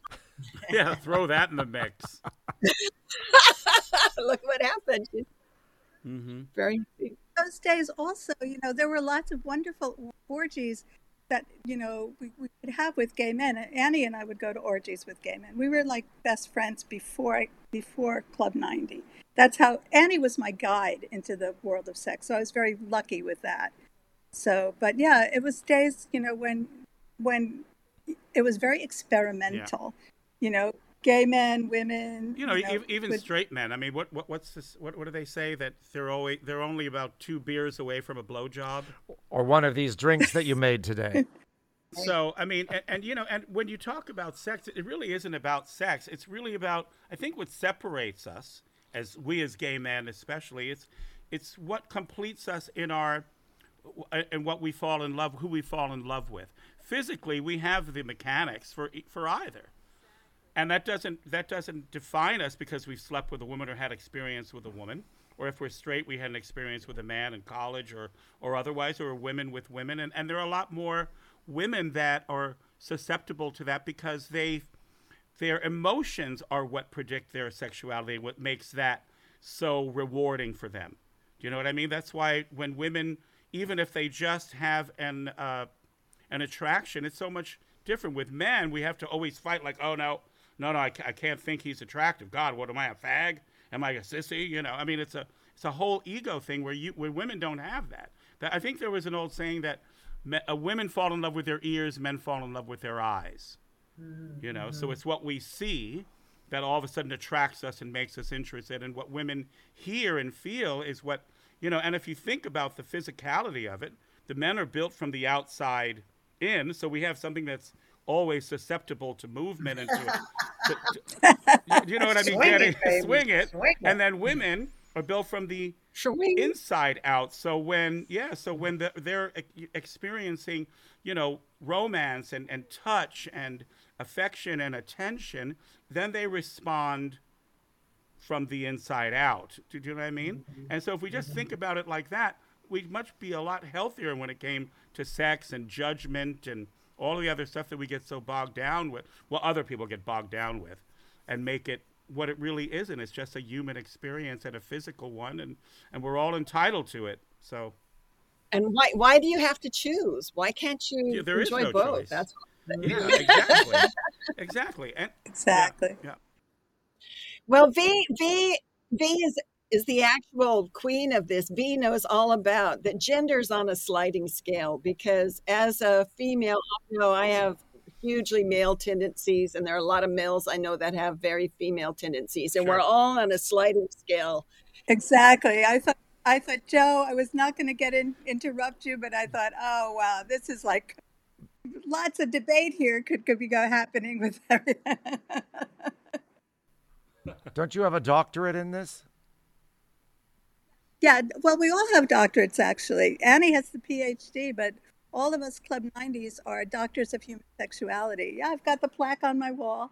(laughs) yeah, throw that in the mix. (laughs) Look what happened. Mm-hmm. Very those days also, you know, there were lots of wonderful orgies that, you know, we, we could have with gay men. Annie and I would go to orgies with gay men. We were like best friends before before Club 90. That's how Annie was my guide into the world of sex. So I was very lucky with that. So, but yeah, it was days, you know, when when it was very experimental. Yeah. You know, gay men, women. You know, you know even with... straight men. I mean, what, what what's this? What, what do they say that they're always they're only about two beers away from a blowjob, or one of these drinks that you made today. (laughs) so I mean, and, and, you know, and when you talk about sex, it really isn't about sex. It's really about I think what separates us as we as gay men, especially, it's it's what completes us in our uh, and what we fall in love, who we fall in love with. Physically, we have the mechanics for for either and that doesn't that doesn't define us because we've slept with a woman or had experience with a woman. Or if we're straight we had an experience with a man in college or or otherwise or women with women. And, and there are a lot more women that are susceptible to that because they their emotions are what predict their sexuality what makes that so rewarding for them. Do you know what i mean? That's why when women even if they just have an uh, an attraction it's so much different. With men we have to always fight like oh no no, no, I, I can't think he's attractive. God, what am I, a fag? Am I a sissy? You know, I mean, it's a it's a whole ego thing where you where women don't have that. that I think there was an old saying that me, uh, women fall in love with their ears, men fall in love with their eyes. Mm-hmm. You know, so mm-hmm. it's what we see that all of a sudden attracts us and makes us interested, and what women hear and feel is what you know. And if you think about the physicality of it, the men are built from the outside in, so we have something that's always susceptible to movement and to, (laughs) to, to you know what I mean? Swing Getting it, swing, it. swing it, and then women are built from the swing. inside out. So when yeah, so when the, they're experiencing you know romance and and touch and affection and attention, then they respond from the inside out. Do you know what I mean? Mm-hmm. And so if we just mm-hmm. think about it like that, we'd much be a lot healthier when it came to sex and judgment and all the other stuff that we get so bogged down with, well, other people get bogged down with, and make it what it really isn't. It's just a human experience and a physical one, and and we're all entitled to it. So. And why why do you have to choose? Why can't you yeah, there enjoy no both? Choice. That's yeah, exactly, exactly, and exactly. Yeah, yeah. Well, V V V is is the actual queen of this. V knows all about that gender's on a sliding scale because as a female, I know I have hugely male tendencies, and there are a lot of males I know that have very female tendencies, and sure. we're all on a sliding scale. Exactly. I thought I thought, Joe, I was not going to get in interrupt you, but I thought, oh wow, this is like lots of debate here could could be go happening with everything. (laughs) Don't you have a doctorate in this? Yeah, well, we all have doctorates actually. Annie has the PhD, but all of us Club 90s are doctors of human sexuality. Yeah, I've got the plaque on my wall.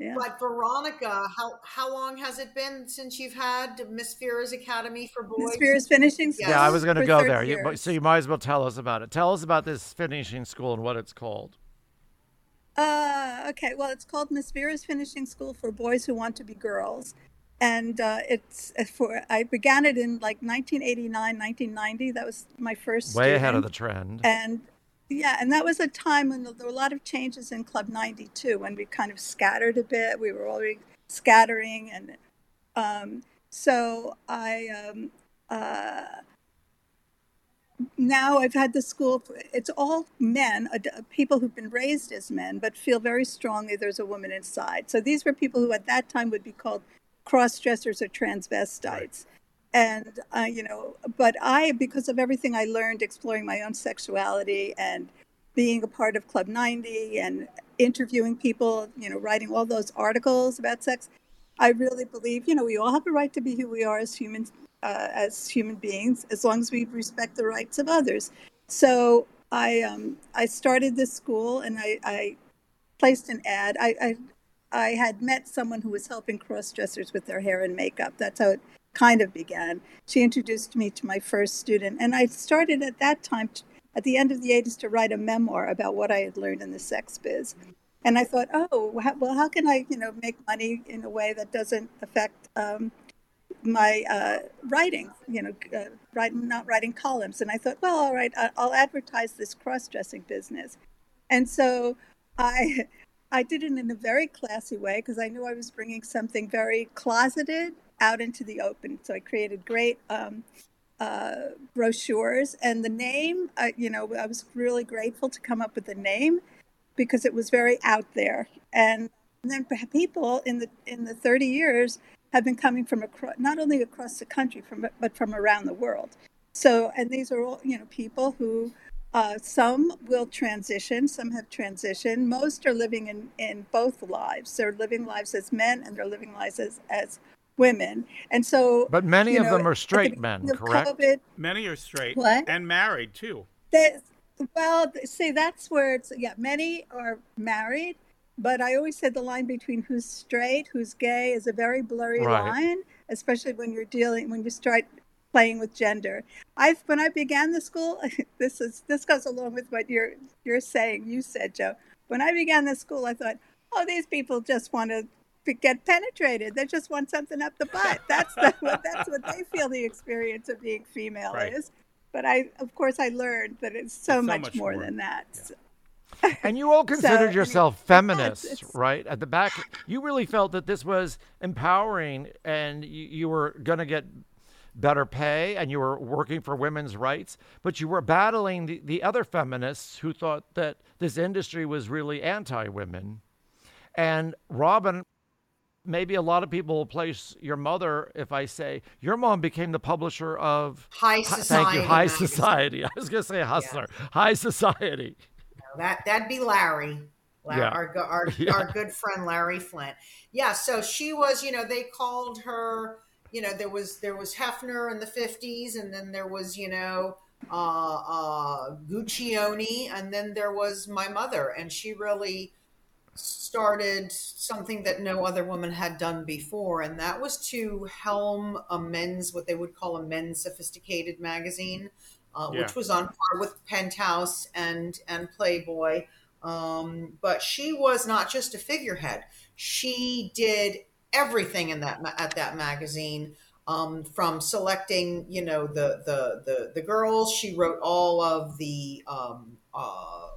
Yeah. But Veronica, how how long has it been since you've had Miss Vera's Academy for Boys? Miss Vera's finishing school. Yeah, I was going to go there. You, so you might as well tell us about it. Tell us about this finishing school and what it's called. Uh, okay. Well, it's called Miss Vera's Finishing School for Boys Who Want to Be Girls, and uh, it's uh, for. I began it in like 1989, 1990. That was my first. Way student. ahead of the trend. And yeah, and that was a time when there were a lot of changes in Club 92 when we kind of scattered a bit. We were already scattering, and um, so I um, uh, now I've had the school. It's all men, people who've been raised as men, but feel very strongly there's a woman inside. So these were people who at that time would be called cross dressers or transvestites. Right. And uh, you know but i because of everything i learned exploring my own sexuality and being a part of club 90 and interviewing people you know writing all those articles about sex i really believe you know we all have a right to be who we are as humans uh, as human beings as long as we respect the rights of others. So i um, i started this school and i, I placed an ad. I, I I had met someone who was helping cross dressers with their hair and makeup. That's how it kind of began. She introduced me to my first student, and I started at that time, at the end of the 80s, to write a memoir about what I had learned in the sex biz. And I thought, oh, well, how can I, you know, make money in a way that doesn't affect um, my uh, writing, you know, uh, writing, not writing columns. And I thought, well, all right, I'll advertise this cross-dressing business. And so I, I did it in a very classy way because I knew I was bringing something very closeted out into the open. So I created great um, uh, brochures, and the name, uh, you know, I was really grateful to come up with the name because it was very out there. And, and then people in the in the 30 years have been coming from across, not only across the country, from but from around the world. So, and these are all, you know, people who uh, some will transition, some have transitioned. Most are living in, in both lives. They're living lives as men and they're living lives as, as women. And so, but many of know, them are straight men, correct? COVID, many are straight what? and married too. well, see, that's where it's yeah. Many are married, but I always said the line between who's straight, who's gay, is a very blurry right. line, especially when you're dealing when you start playing with gender. I've when I began the school, (laughs) this is this goes along with what you're you're saying. You said, Joe. When I began the school, I thought, oh, these people just want to get penetrated. They just want something up the (laughs) butt. That's the, what that's what they feel the experience of being female right. is. But I, of course, I learned that it's so, it's much, so much more, more, than that. Yeah. (laughs) and you all considered so, yourself I mean, feminists, it's, it's, right? At the back, you really felt that this was empowering, and you, you were going to get better pay, and you were working for women's rights. But you were battling the, the other feminists who thought that this industry was really anti-women. And Robin maybe a lot of people will place your mother if I say your mom became the publisher of High Society. Thank you, High magazine. Society. (laughs) I was going to say Hustler. Yeah. High Society. No, that that'd be Larry. Larry yeah. Our, our, (laughs) yeah. our good friend Larry Flynt. Yeah, so she was, you know, they called her, you know, there was there was Hefner in the 50s and then there was, you know, uh uh Guccione and then there was my mother and she really started something that no other woman had done before, and that was to helm a men's, what they would call a men's sophisticated magazine, uh, yeah. which was on par with Penthouse and and Playboy. Um, but she was not just a figurehead; she did everything in that at that magazine. Um, from selecting, you know, the, the the the girls, she wrote all of the um, uh,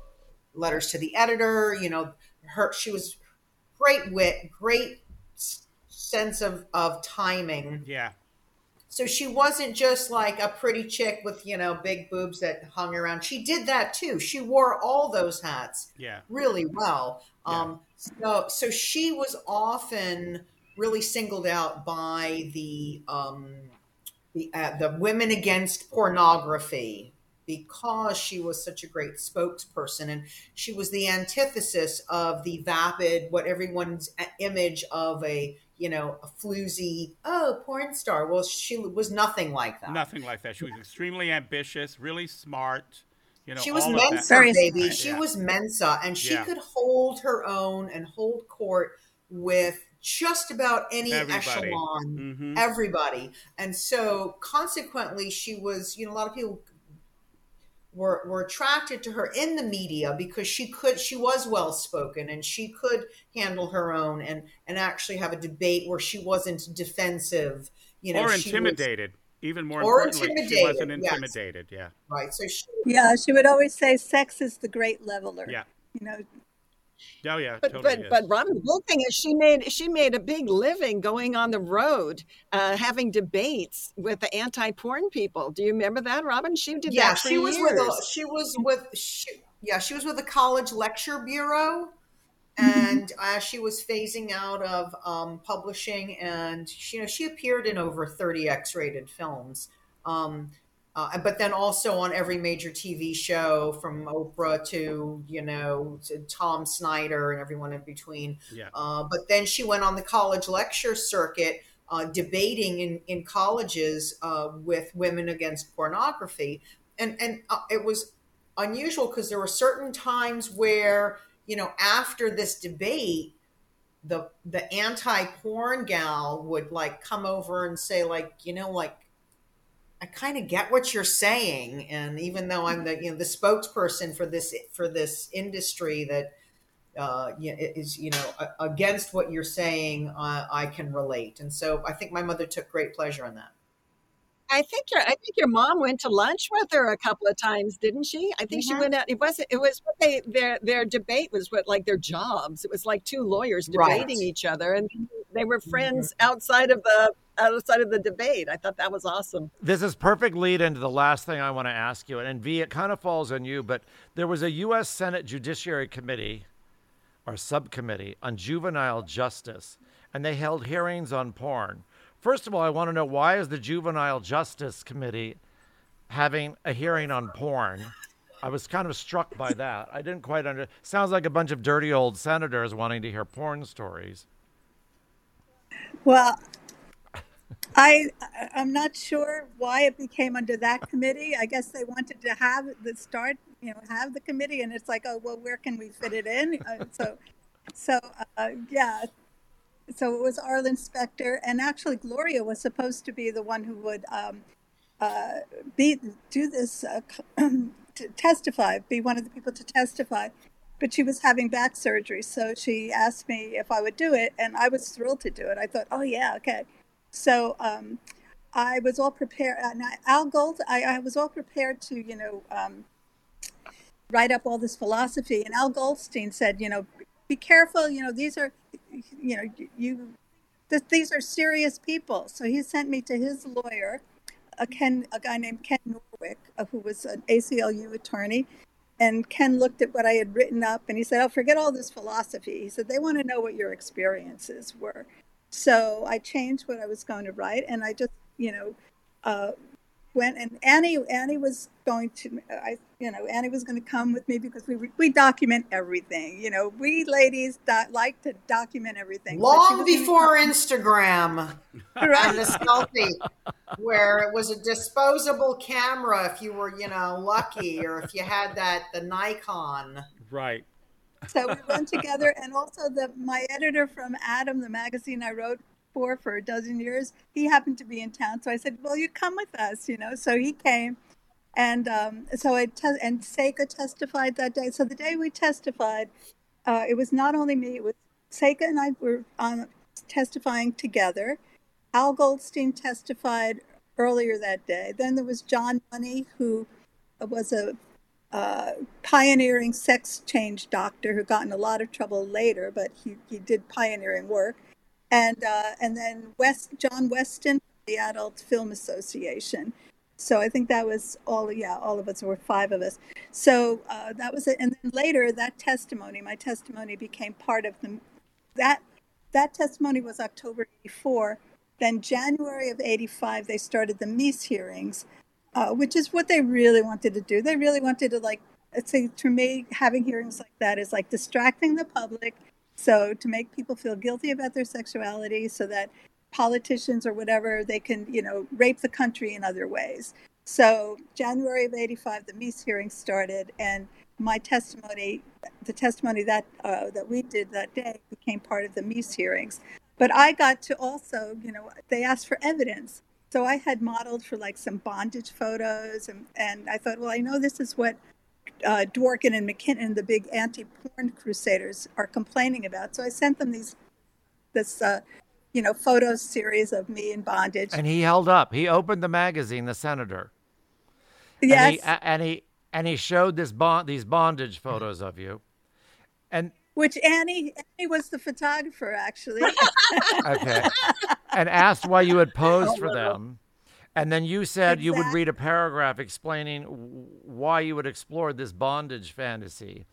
letters to the editor. You know, her she was great wit, great sense of of timing. Yeah. So she wasn't just like a pretty chick with, you know, big boobs that hung around. She did that too. She wore all those hats yeah. really well. Yeah. Um, so, so she was often really singled out by the um, the uh, the women against pornography because she was such a great spokesperson and she was the antithesis of the vapid what everyone's image of a you know a floozy oh porn star. Well, she was nothing like that. Nothing like that. She was extremely ambitious, really smart. You know, she was all of that. Mensa, baby. She Yeah. was Mensa, and she Yeah. could hold her own and hold court with just about any Everybody. echelon, Mhm. everybody. And so, consequently, she was. You know, a lot of people were were attracted to her in the media because she could. She was well spoken, and she could handle her own and and actually have a debate where she wasn't defensive. You know, or she was- intimidated. Even more Or importantly, she wasn't intimidated, yes. intimidated. Yeah. right. So she Yeah, she would always say sex is the great leveler. Yeah. You know, Oh yeah. But totally but is. but Robin, the good thing is she made she made a big living going on the road, uh, having debates with the anti-porn people. Do you remember that, Robin? She did yeah, that for she was years. with a, she was with she, yeah she was with the college lecture bureau, and as she was phasing out of um, publishing, and she, you know she appeared in over thirty X-rated films. Um, uh, but then also on every major TV show from Oprah to you know to Tom Snyder and everyone in between. Yeah. Uh, but then she went on the college lecture circuit, uh, debating in, in colleges uh, with women against pornography, and and uh, it was unusual because there were certain times where you know after this debate, the the anti porn gal would like come over and say like you know like. I kind of get what you're saying, and even though I'm the you know the spokesperson for this for this industry that uh, is you know against what you're saying, uh, I can relate, and so I think my mother took great pleasure in that. I think your I think your mom went to lunch with her a couple of times, didn't she? I think she Mhm. went out. It wasn't. It was what they their their debate was what like their jobs. It was like two lawyers Right. debating each other, and they were friends outside of the outside of the debate. I thought that was awesome. This is perfect lead into the last thing I want to ask you. And V, it kind of falls on you, but there was a U.S. Senate Judiciary Committee or subcommittee on juvenile justice, and they held hearings on porn. First of all, I want to know why is the Juvenile Justice Committee having a hearing on porn? I was kind of struck by that. I didn't quite under. Sounds like a bunch of dirty old senators wanting to hear porn stories. well, I I'm not sure why it became under that committee. I guess they wanted to have the start, you know, have the committee, and it's like, oh well, where can we fit it in? Uh, so, so uh, yeah. So it was Arlen Specter, and actually Gloria was supposed to be the one who would um, uh, be do this uh, (clears throat) to testify, be one of the people to testify. But she was having back surgery, so she asked me if I would do it, and I was thrilled to do it. I thought, oh yeah, okay. So um, I was all prepared. And Al Gold, I, I was all prepared to, you know, um, write up all this philosophy. And Al Goldstein said, you know, be careful. You know, these are, you know, you, th- these are serious people. So he sent me to his lawyer, a Ken, a guy named Ken Norwick, uh, who was an ACLU attorney. And Ken looked at what I had written up, and he said, "Oh, forget all this philosophy." He said, "They want to know what your experiences were." So I changed what I was going to write, and I just, you know, uh, went and Annie Annie was going to I you know Annie was going to come with me because we we document everything. You know, we ladies do, like to document everything. Long was gonna before come- Instagram and the selfie, where it was a disposable camera if you were, you know, lucky, or if you had that the Nikon. Right. So we went together and also the my editor from adam the magazine i wrote for for a dozen years he happened to be in town. So i said well you come with us you know. So he came and um, so i te- and Seka testified that day. So the day we testified uh, it was not only me it was Seka and i were testifying together. Al goldstein testified earlier that day. Then there was john money who was a uh, pioneering sex change doctor who got in a lot of trouble later, but he, he did pioneering work. And uh, and then West John Weston, the Adult Film Association. So I think that was all. Yeah, all of us there were five of us. So uh, that was it. And then later, that testimony, my testimony, became part of the that that testimony was October '84. Then January of '85, they started the Meese hearings, uh, which is what they really wanted to do. They really wanted to like, say, to me, having hearings like that is like distracting the public, So to make people feel guilty about their sexuality so that politicians or whatever, they can, you know, rape the country in other ways. So January of 85, the Meese hearing started and my testimony, the testimony that uh, that we did that day became part of the Meese hearings. But I got to also, you know, they asked for evidence. So I had modeled for like some bondage photos, and, and I thought, well, I know this is what uh, Dworkin and MacKinnon, the big anti-porn crusaders, are complaining about. So I sent them these, this, uh, you know, photo series of me in bondage. And he held up. He opened the magazine, the senator. Yes. And he, and he and he showed this bond these bondage photos of you, and which Annie Annie was the photographer actually. (laughs) okay, (laughs) and asked why you had posed for them. And then you said exactly. you would read a paragraph explaining why you would explore this bondage fantasy.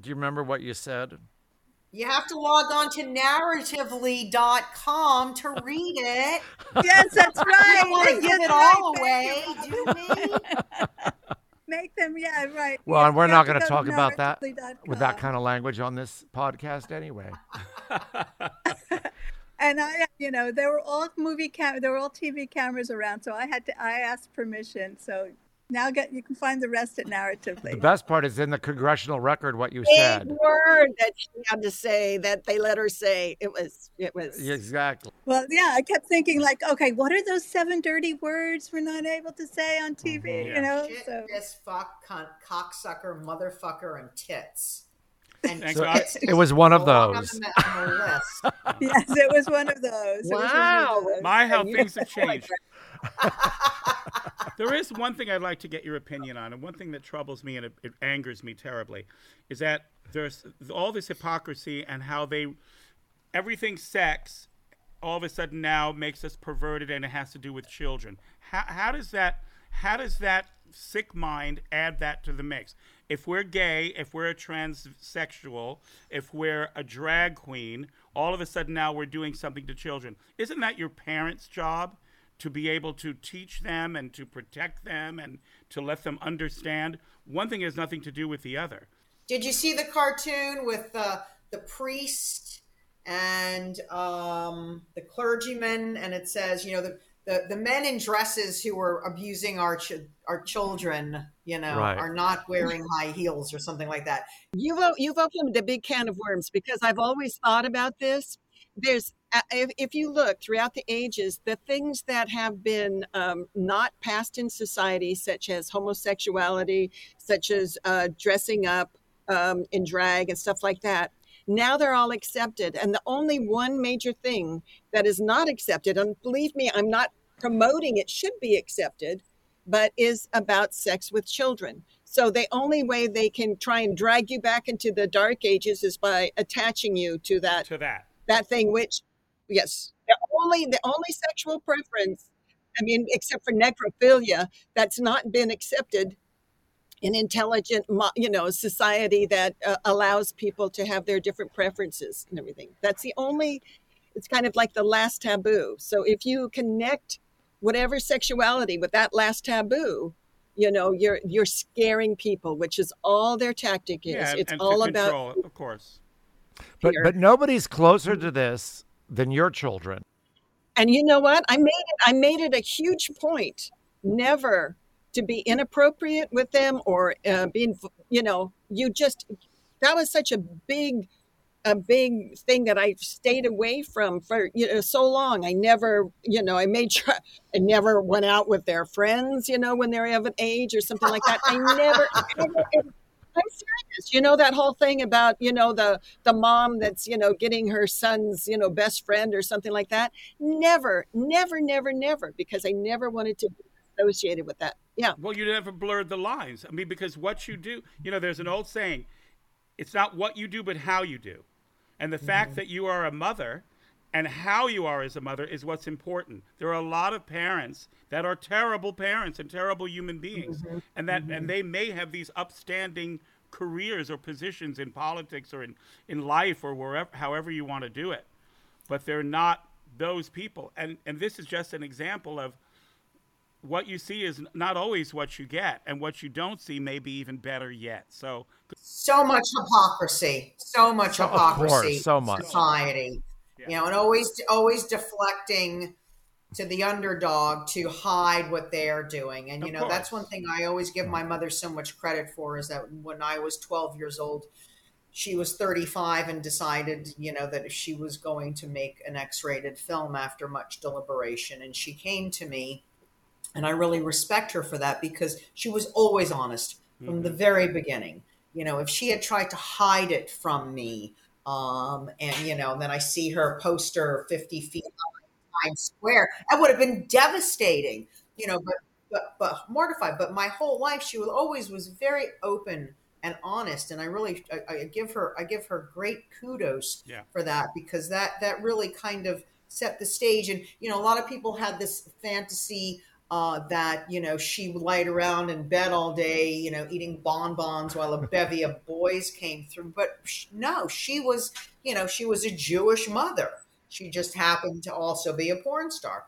Do you remember what you said? You have to log on to narratively.com to read it. yes, that's right. You want to give it all away, do me? (laughs) Make them, yeah, right. Well, and we're not going to talk about that with that kind of language on this podcast anyway. (laughs) (laughs) and I, you know, there were all movie cam, there were all TV cameras around, so I had to, I asked permission. So now get you can find the rest at narratively. The best part is in the congressional record what you Big said. word that she had to say that they let her say. It was it was exactly. Well, yeah, I kept thinking like, okay, what are those seven dirty words we're not able to say on TV? Mm-hmm. Yeah. You know, Shit, so piss, fuck, cunt, cocksucker, motherfucker, and tits. And so it, it was one of those. On the, on the (laughs) yes, it was one of those. Wow, of those. my how things have (laughs) changed. (laughs) there is one thing I'd like to get your opinion on, and one thing that troubles me and it, it, angers me terribly is that there's all this hypocrisy and how they everything sex all of a sudden now makes us perverted and it has to do with children. How, how does that how does that sick mind add that to the mix? If we're gay, if we're a transsexual, if we're a drag queen, all of a sudden now we're doing something to children. Isn't that your parents' job? To be able to teach them and to protect them and to let them understand. One thing has nothing to do with the other. Did you see the cartoon with the the priest and um, the clergyman? And it says, you know, the, the, the men in dresses who are abusing our ch- our children, you know, Right. are not wearing high heels or something like that. You've you've opened a big can of worms because I've always thought about this. There's uh, if, if you look throughout the ages, the things that have been um, not passed in society, such as homosexuality, such as uh, dressing up um, in drag and stuff like that, now they're all accepted. And the only one major thing that is not accepted, and believe me, I'm not promoting it should be accepted, but is about sex with children. So the only way they can try and drag you back into the dark ages is by attaching you to that To that. That thing which yes the only the only sexual preference i mean except for necrophilia that's not been accepted in intelligent you know society that uh, allows people to have their different preferences and everything. That's the only it's kind of like the last taboo. So if you connect whatever sexuality with that last taboo you know you're you're scaring people which is all their tactic is. Yeah, it's all about control, of course. But fear. but nobody's closer to this than your children. And you know what? I made it. I made it a huge point never to be inappropriate with them or uh, being. You know, you just that was such a big, a big thing that I stayed away from for you know so long. I never, you know, I made sure (laughs) I never went out with their friends. You know, when they're of an age or something like that. I never. (laughs) ever, I'm serious. You know that whole thing about you know the the mom that's you know getting her son's you know best friend or something like that. Never, never, never, never, because I never wanted to be associated with that. Yeah, Well, you never blurred the lines. I mean, because what you do, you know, there's an old saying, it's not what you do, but how you do. And the fact mm-hmm. that you are a mother and how you are as a mother is what's important. There are a lot of parents that are terrible parents and terrible human beings, mm-hmm. and that and mm-hmm. they may have these upstanding careers or positions in politics or in, in life or wherever, however you want to do it, but they're not those people. And and this is just an example of what you see is not always what you get, and what you don't see may be even better yet. So, so much hypocrisy, so much So- of hypocrisy, course, so much. society. Yeah. You know, and always always deflecting to the underdog to hide what they're doing. And you Of know, that's one thing I always give my mother so much credit for is that when I was 12 years old, she was 35 and decided, you know, that she was going to make an X-rated film after much deliberation. And she came to me, and I really respect her for that because she was always honest from the mm-hmm. very beginning. You know, if she had tried to hide it from me, um, and you know, and then I see her poster 50 feet in Times Square, that would have been devastating. You know, but but but mortified. But my whole life, she was always was very open and honest, and I really I, I give her I give her great kudos Yeah. for that because that that really kind of set the stage. And you know, a lot of people had this fantasy uh, that you know she would light around in bed all day, you know, eating bonbons while a (laughs) bevy of boys came through. But sh- no, she was you know she was a Jewish mother. She just happened to also be a porn star.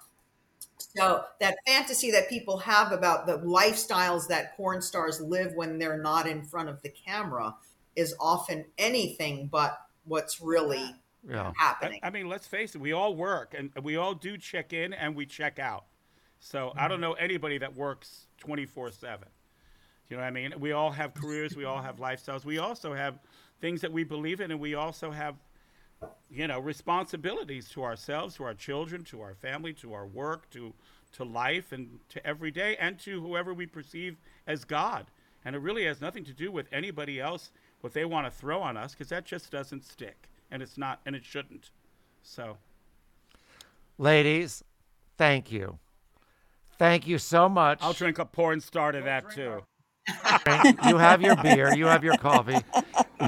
So that fantasy that people have about the lifestyles that porn stars live when they're not in front of the camera is often anything but what's really Yeah. I, happening. I mean, let's face it, we all work and we all do check in and we check out. So I don't mm-hmm. know anybody that works 24 7. You know what I mean? We all have careers, we all have lifestyles. We also have things that we believe in, and we also have, you know, responsibilities to ourselves, to our children, to our family, to our work, to to life, and to every day, and to whoever we perceive as God. And it really has nothing to do with anybody else what they want to throw on us, because that just doesn't stick, and it's not, and it shouldn't. So. Ladies, thank you. Thank you so much. I'll drink a porn star to that too. you have your beer, you have your coffee.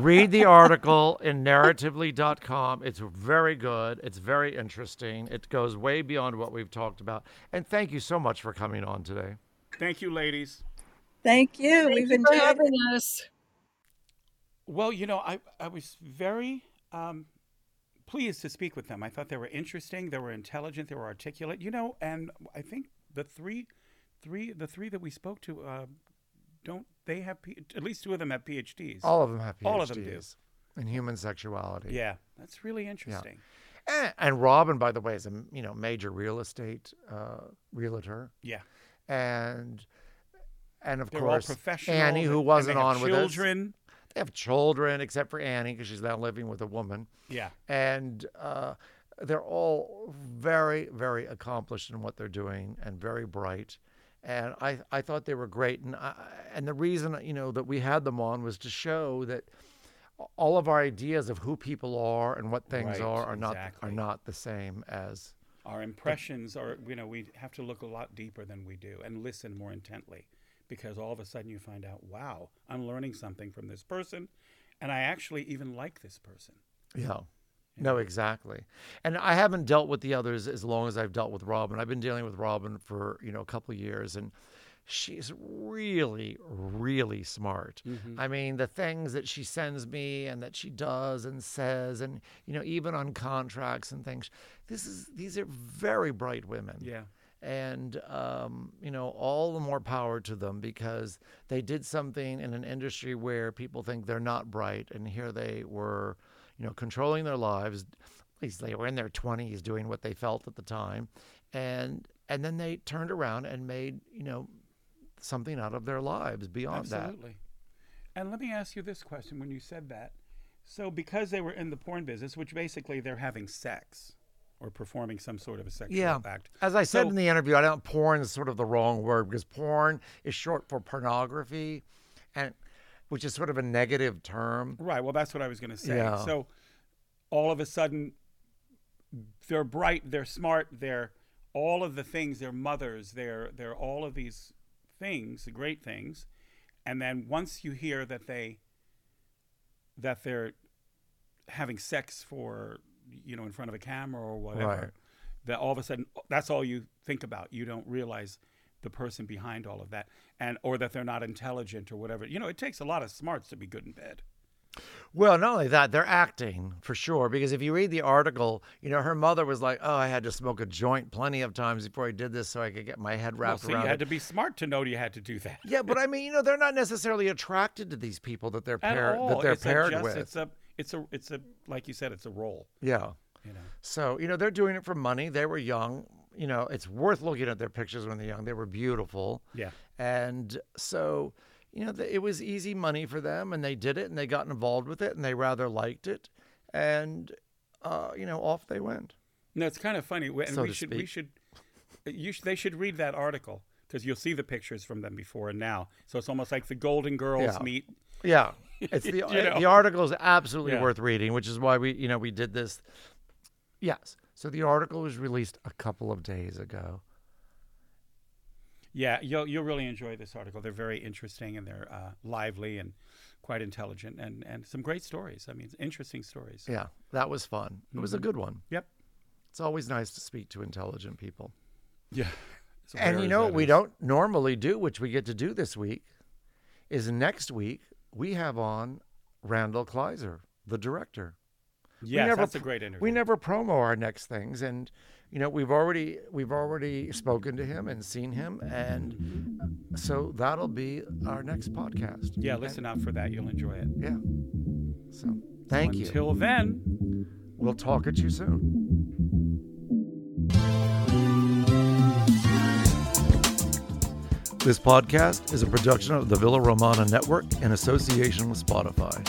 Read the article in narratively.com. It's very good. It's very interesting. It goes way beyond what we've talked about. And thank you so much for coming on today. Thank you, ladies. Thank you. Thank We've you for enjoyed having us. Well, you know, I, I was very um, pleased to speak with them. I thought they were interesting, they were intelligent, they were articulate. You know, and I think the three, three, the three that we spoke to, uh, don't they have P- at least two of them have PhDs? All of them have PhDs All of them do. in human sexuality. Yeah, that's really interesting. And, and Robin, by the way, is a you know major real estate uh, realtor, Yeah, and and of they're course. Annie, who wasn't on with us. children. They have children, except for Annie, because she's now living with a woman. Yeah, and uh, they're all very, very accomplished in what they're doing and very bright. And I, I thought they were great. And I, and the reason you know that we had them on was to show that all of our ideas of who people are and what things Right, are are not are not the same as our impressions are. You know, we have to look a lot deeper than we do and listen more intently, because all of a sudden you find out, wow, I'm learning something from this person, and I actually even like this person. Yeah. No, exactly. And I haven't dealt with the others as long as I've dealt with Robin. I've been dealing with Robin for, you know, a couple of years and she's really really smart. I mean, the things that she sends me and that she does and says and you know, even on contracts and things. This is these are very bright women Yeah. and um, you know all the more power to them because they did something in an industry where people think they're not bright and here they were you know controlling their lives at least they were in their 20s doing what they felt at the time and and then they turned around and made you know something out of their lives beyond that Absolutely. And let me ask you this question when you said that. So, because they were in the porn business, which basically they're having sex or performing some sort of a sexual Yeah. act. As I said So- in the interview, I don't porn is sort of the wrong word because porn is short for pornography and which is sort of a negative term. Right. Well, that's what I was going to say. Yeah. So, all of a sudden, they're bright, they're smart, they're all of the things. They're mothers. They're they're all of these things, the great things. And then once you hear that they that they're having sex for you know in front of a camera or whatever, Right. that all of a sudden that's all you think about. You don't realize the person behind all of that, and or that they're not intelligent or whatever. You know, it takes a lot of smarts to be good in bed. Well, not only that, they're acting for sure. Because if you read the article, you know, her mother was like, "Oh, I had to smoke a joint plenty of times before I did this, so I could get my head Well, wrapped see, around you had it." to be smart to know you had to do that. yeah, but I mean, you know, they're not necessarily attracted to these people that they're At pair- all. that they're it's paired just- with. It's a, it's a, it's a, like you said, it's a role. Yeah. You know. So, you know, they're doing it for money. They were young. You know, it's worth looking at their pictures when they're young. They were beautiful. Yeah. And so, you know, it was easy money for them and they did it and they got involved with it and they rather liked it. And, uh, you know, off they went. No, it's kind of funny, and So we should, we should, you sh- they should read that article because you'll see the pictures from them before and now. So it's almost like the Golden Girls Yeah. meet. Yeah. It's (laughs) the, You know? the article is absolutely Yeah. worth reading, which is why we, you know, we did this. Yes. So the article was released a couple of days ago. Yeah, you'll you'll really enjoy this article. They're very interesting and they're uh, lively and quite intelligent and and some great stories. I mean, interesting stories. Yeah. That was fun. It was a Mhm. good one. Yep. It's always nice to speak to intelligent people. Yeah. As And you know what we is. don't normally do, which we get to do this week, is next week we have on Randall Kleiser, the director. We Yes, never that's a great interview. We never promo our next things, and you know we've already we've already spoken to him and seen him, and uh, so that'll be our next podcast. Yeah, And- listen out for that. You'll enjoy it. Yeah. So thank you. Until then, we'll talk at you soon. This podcast is a production of the Villa Romana Network in association with Spotify.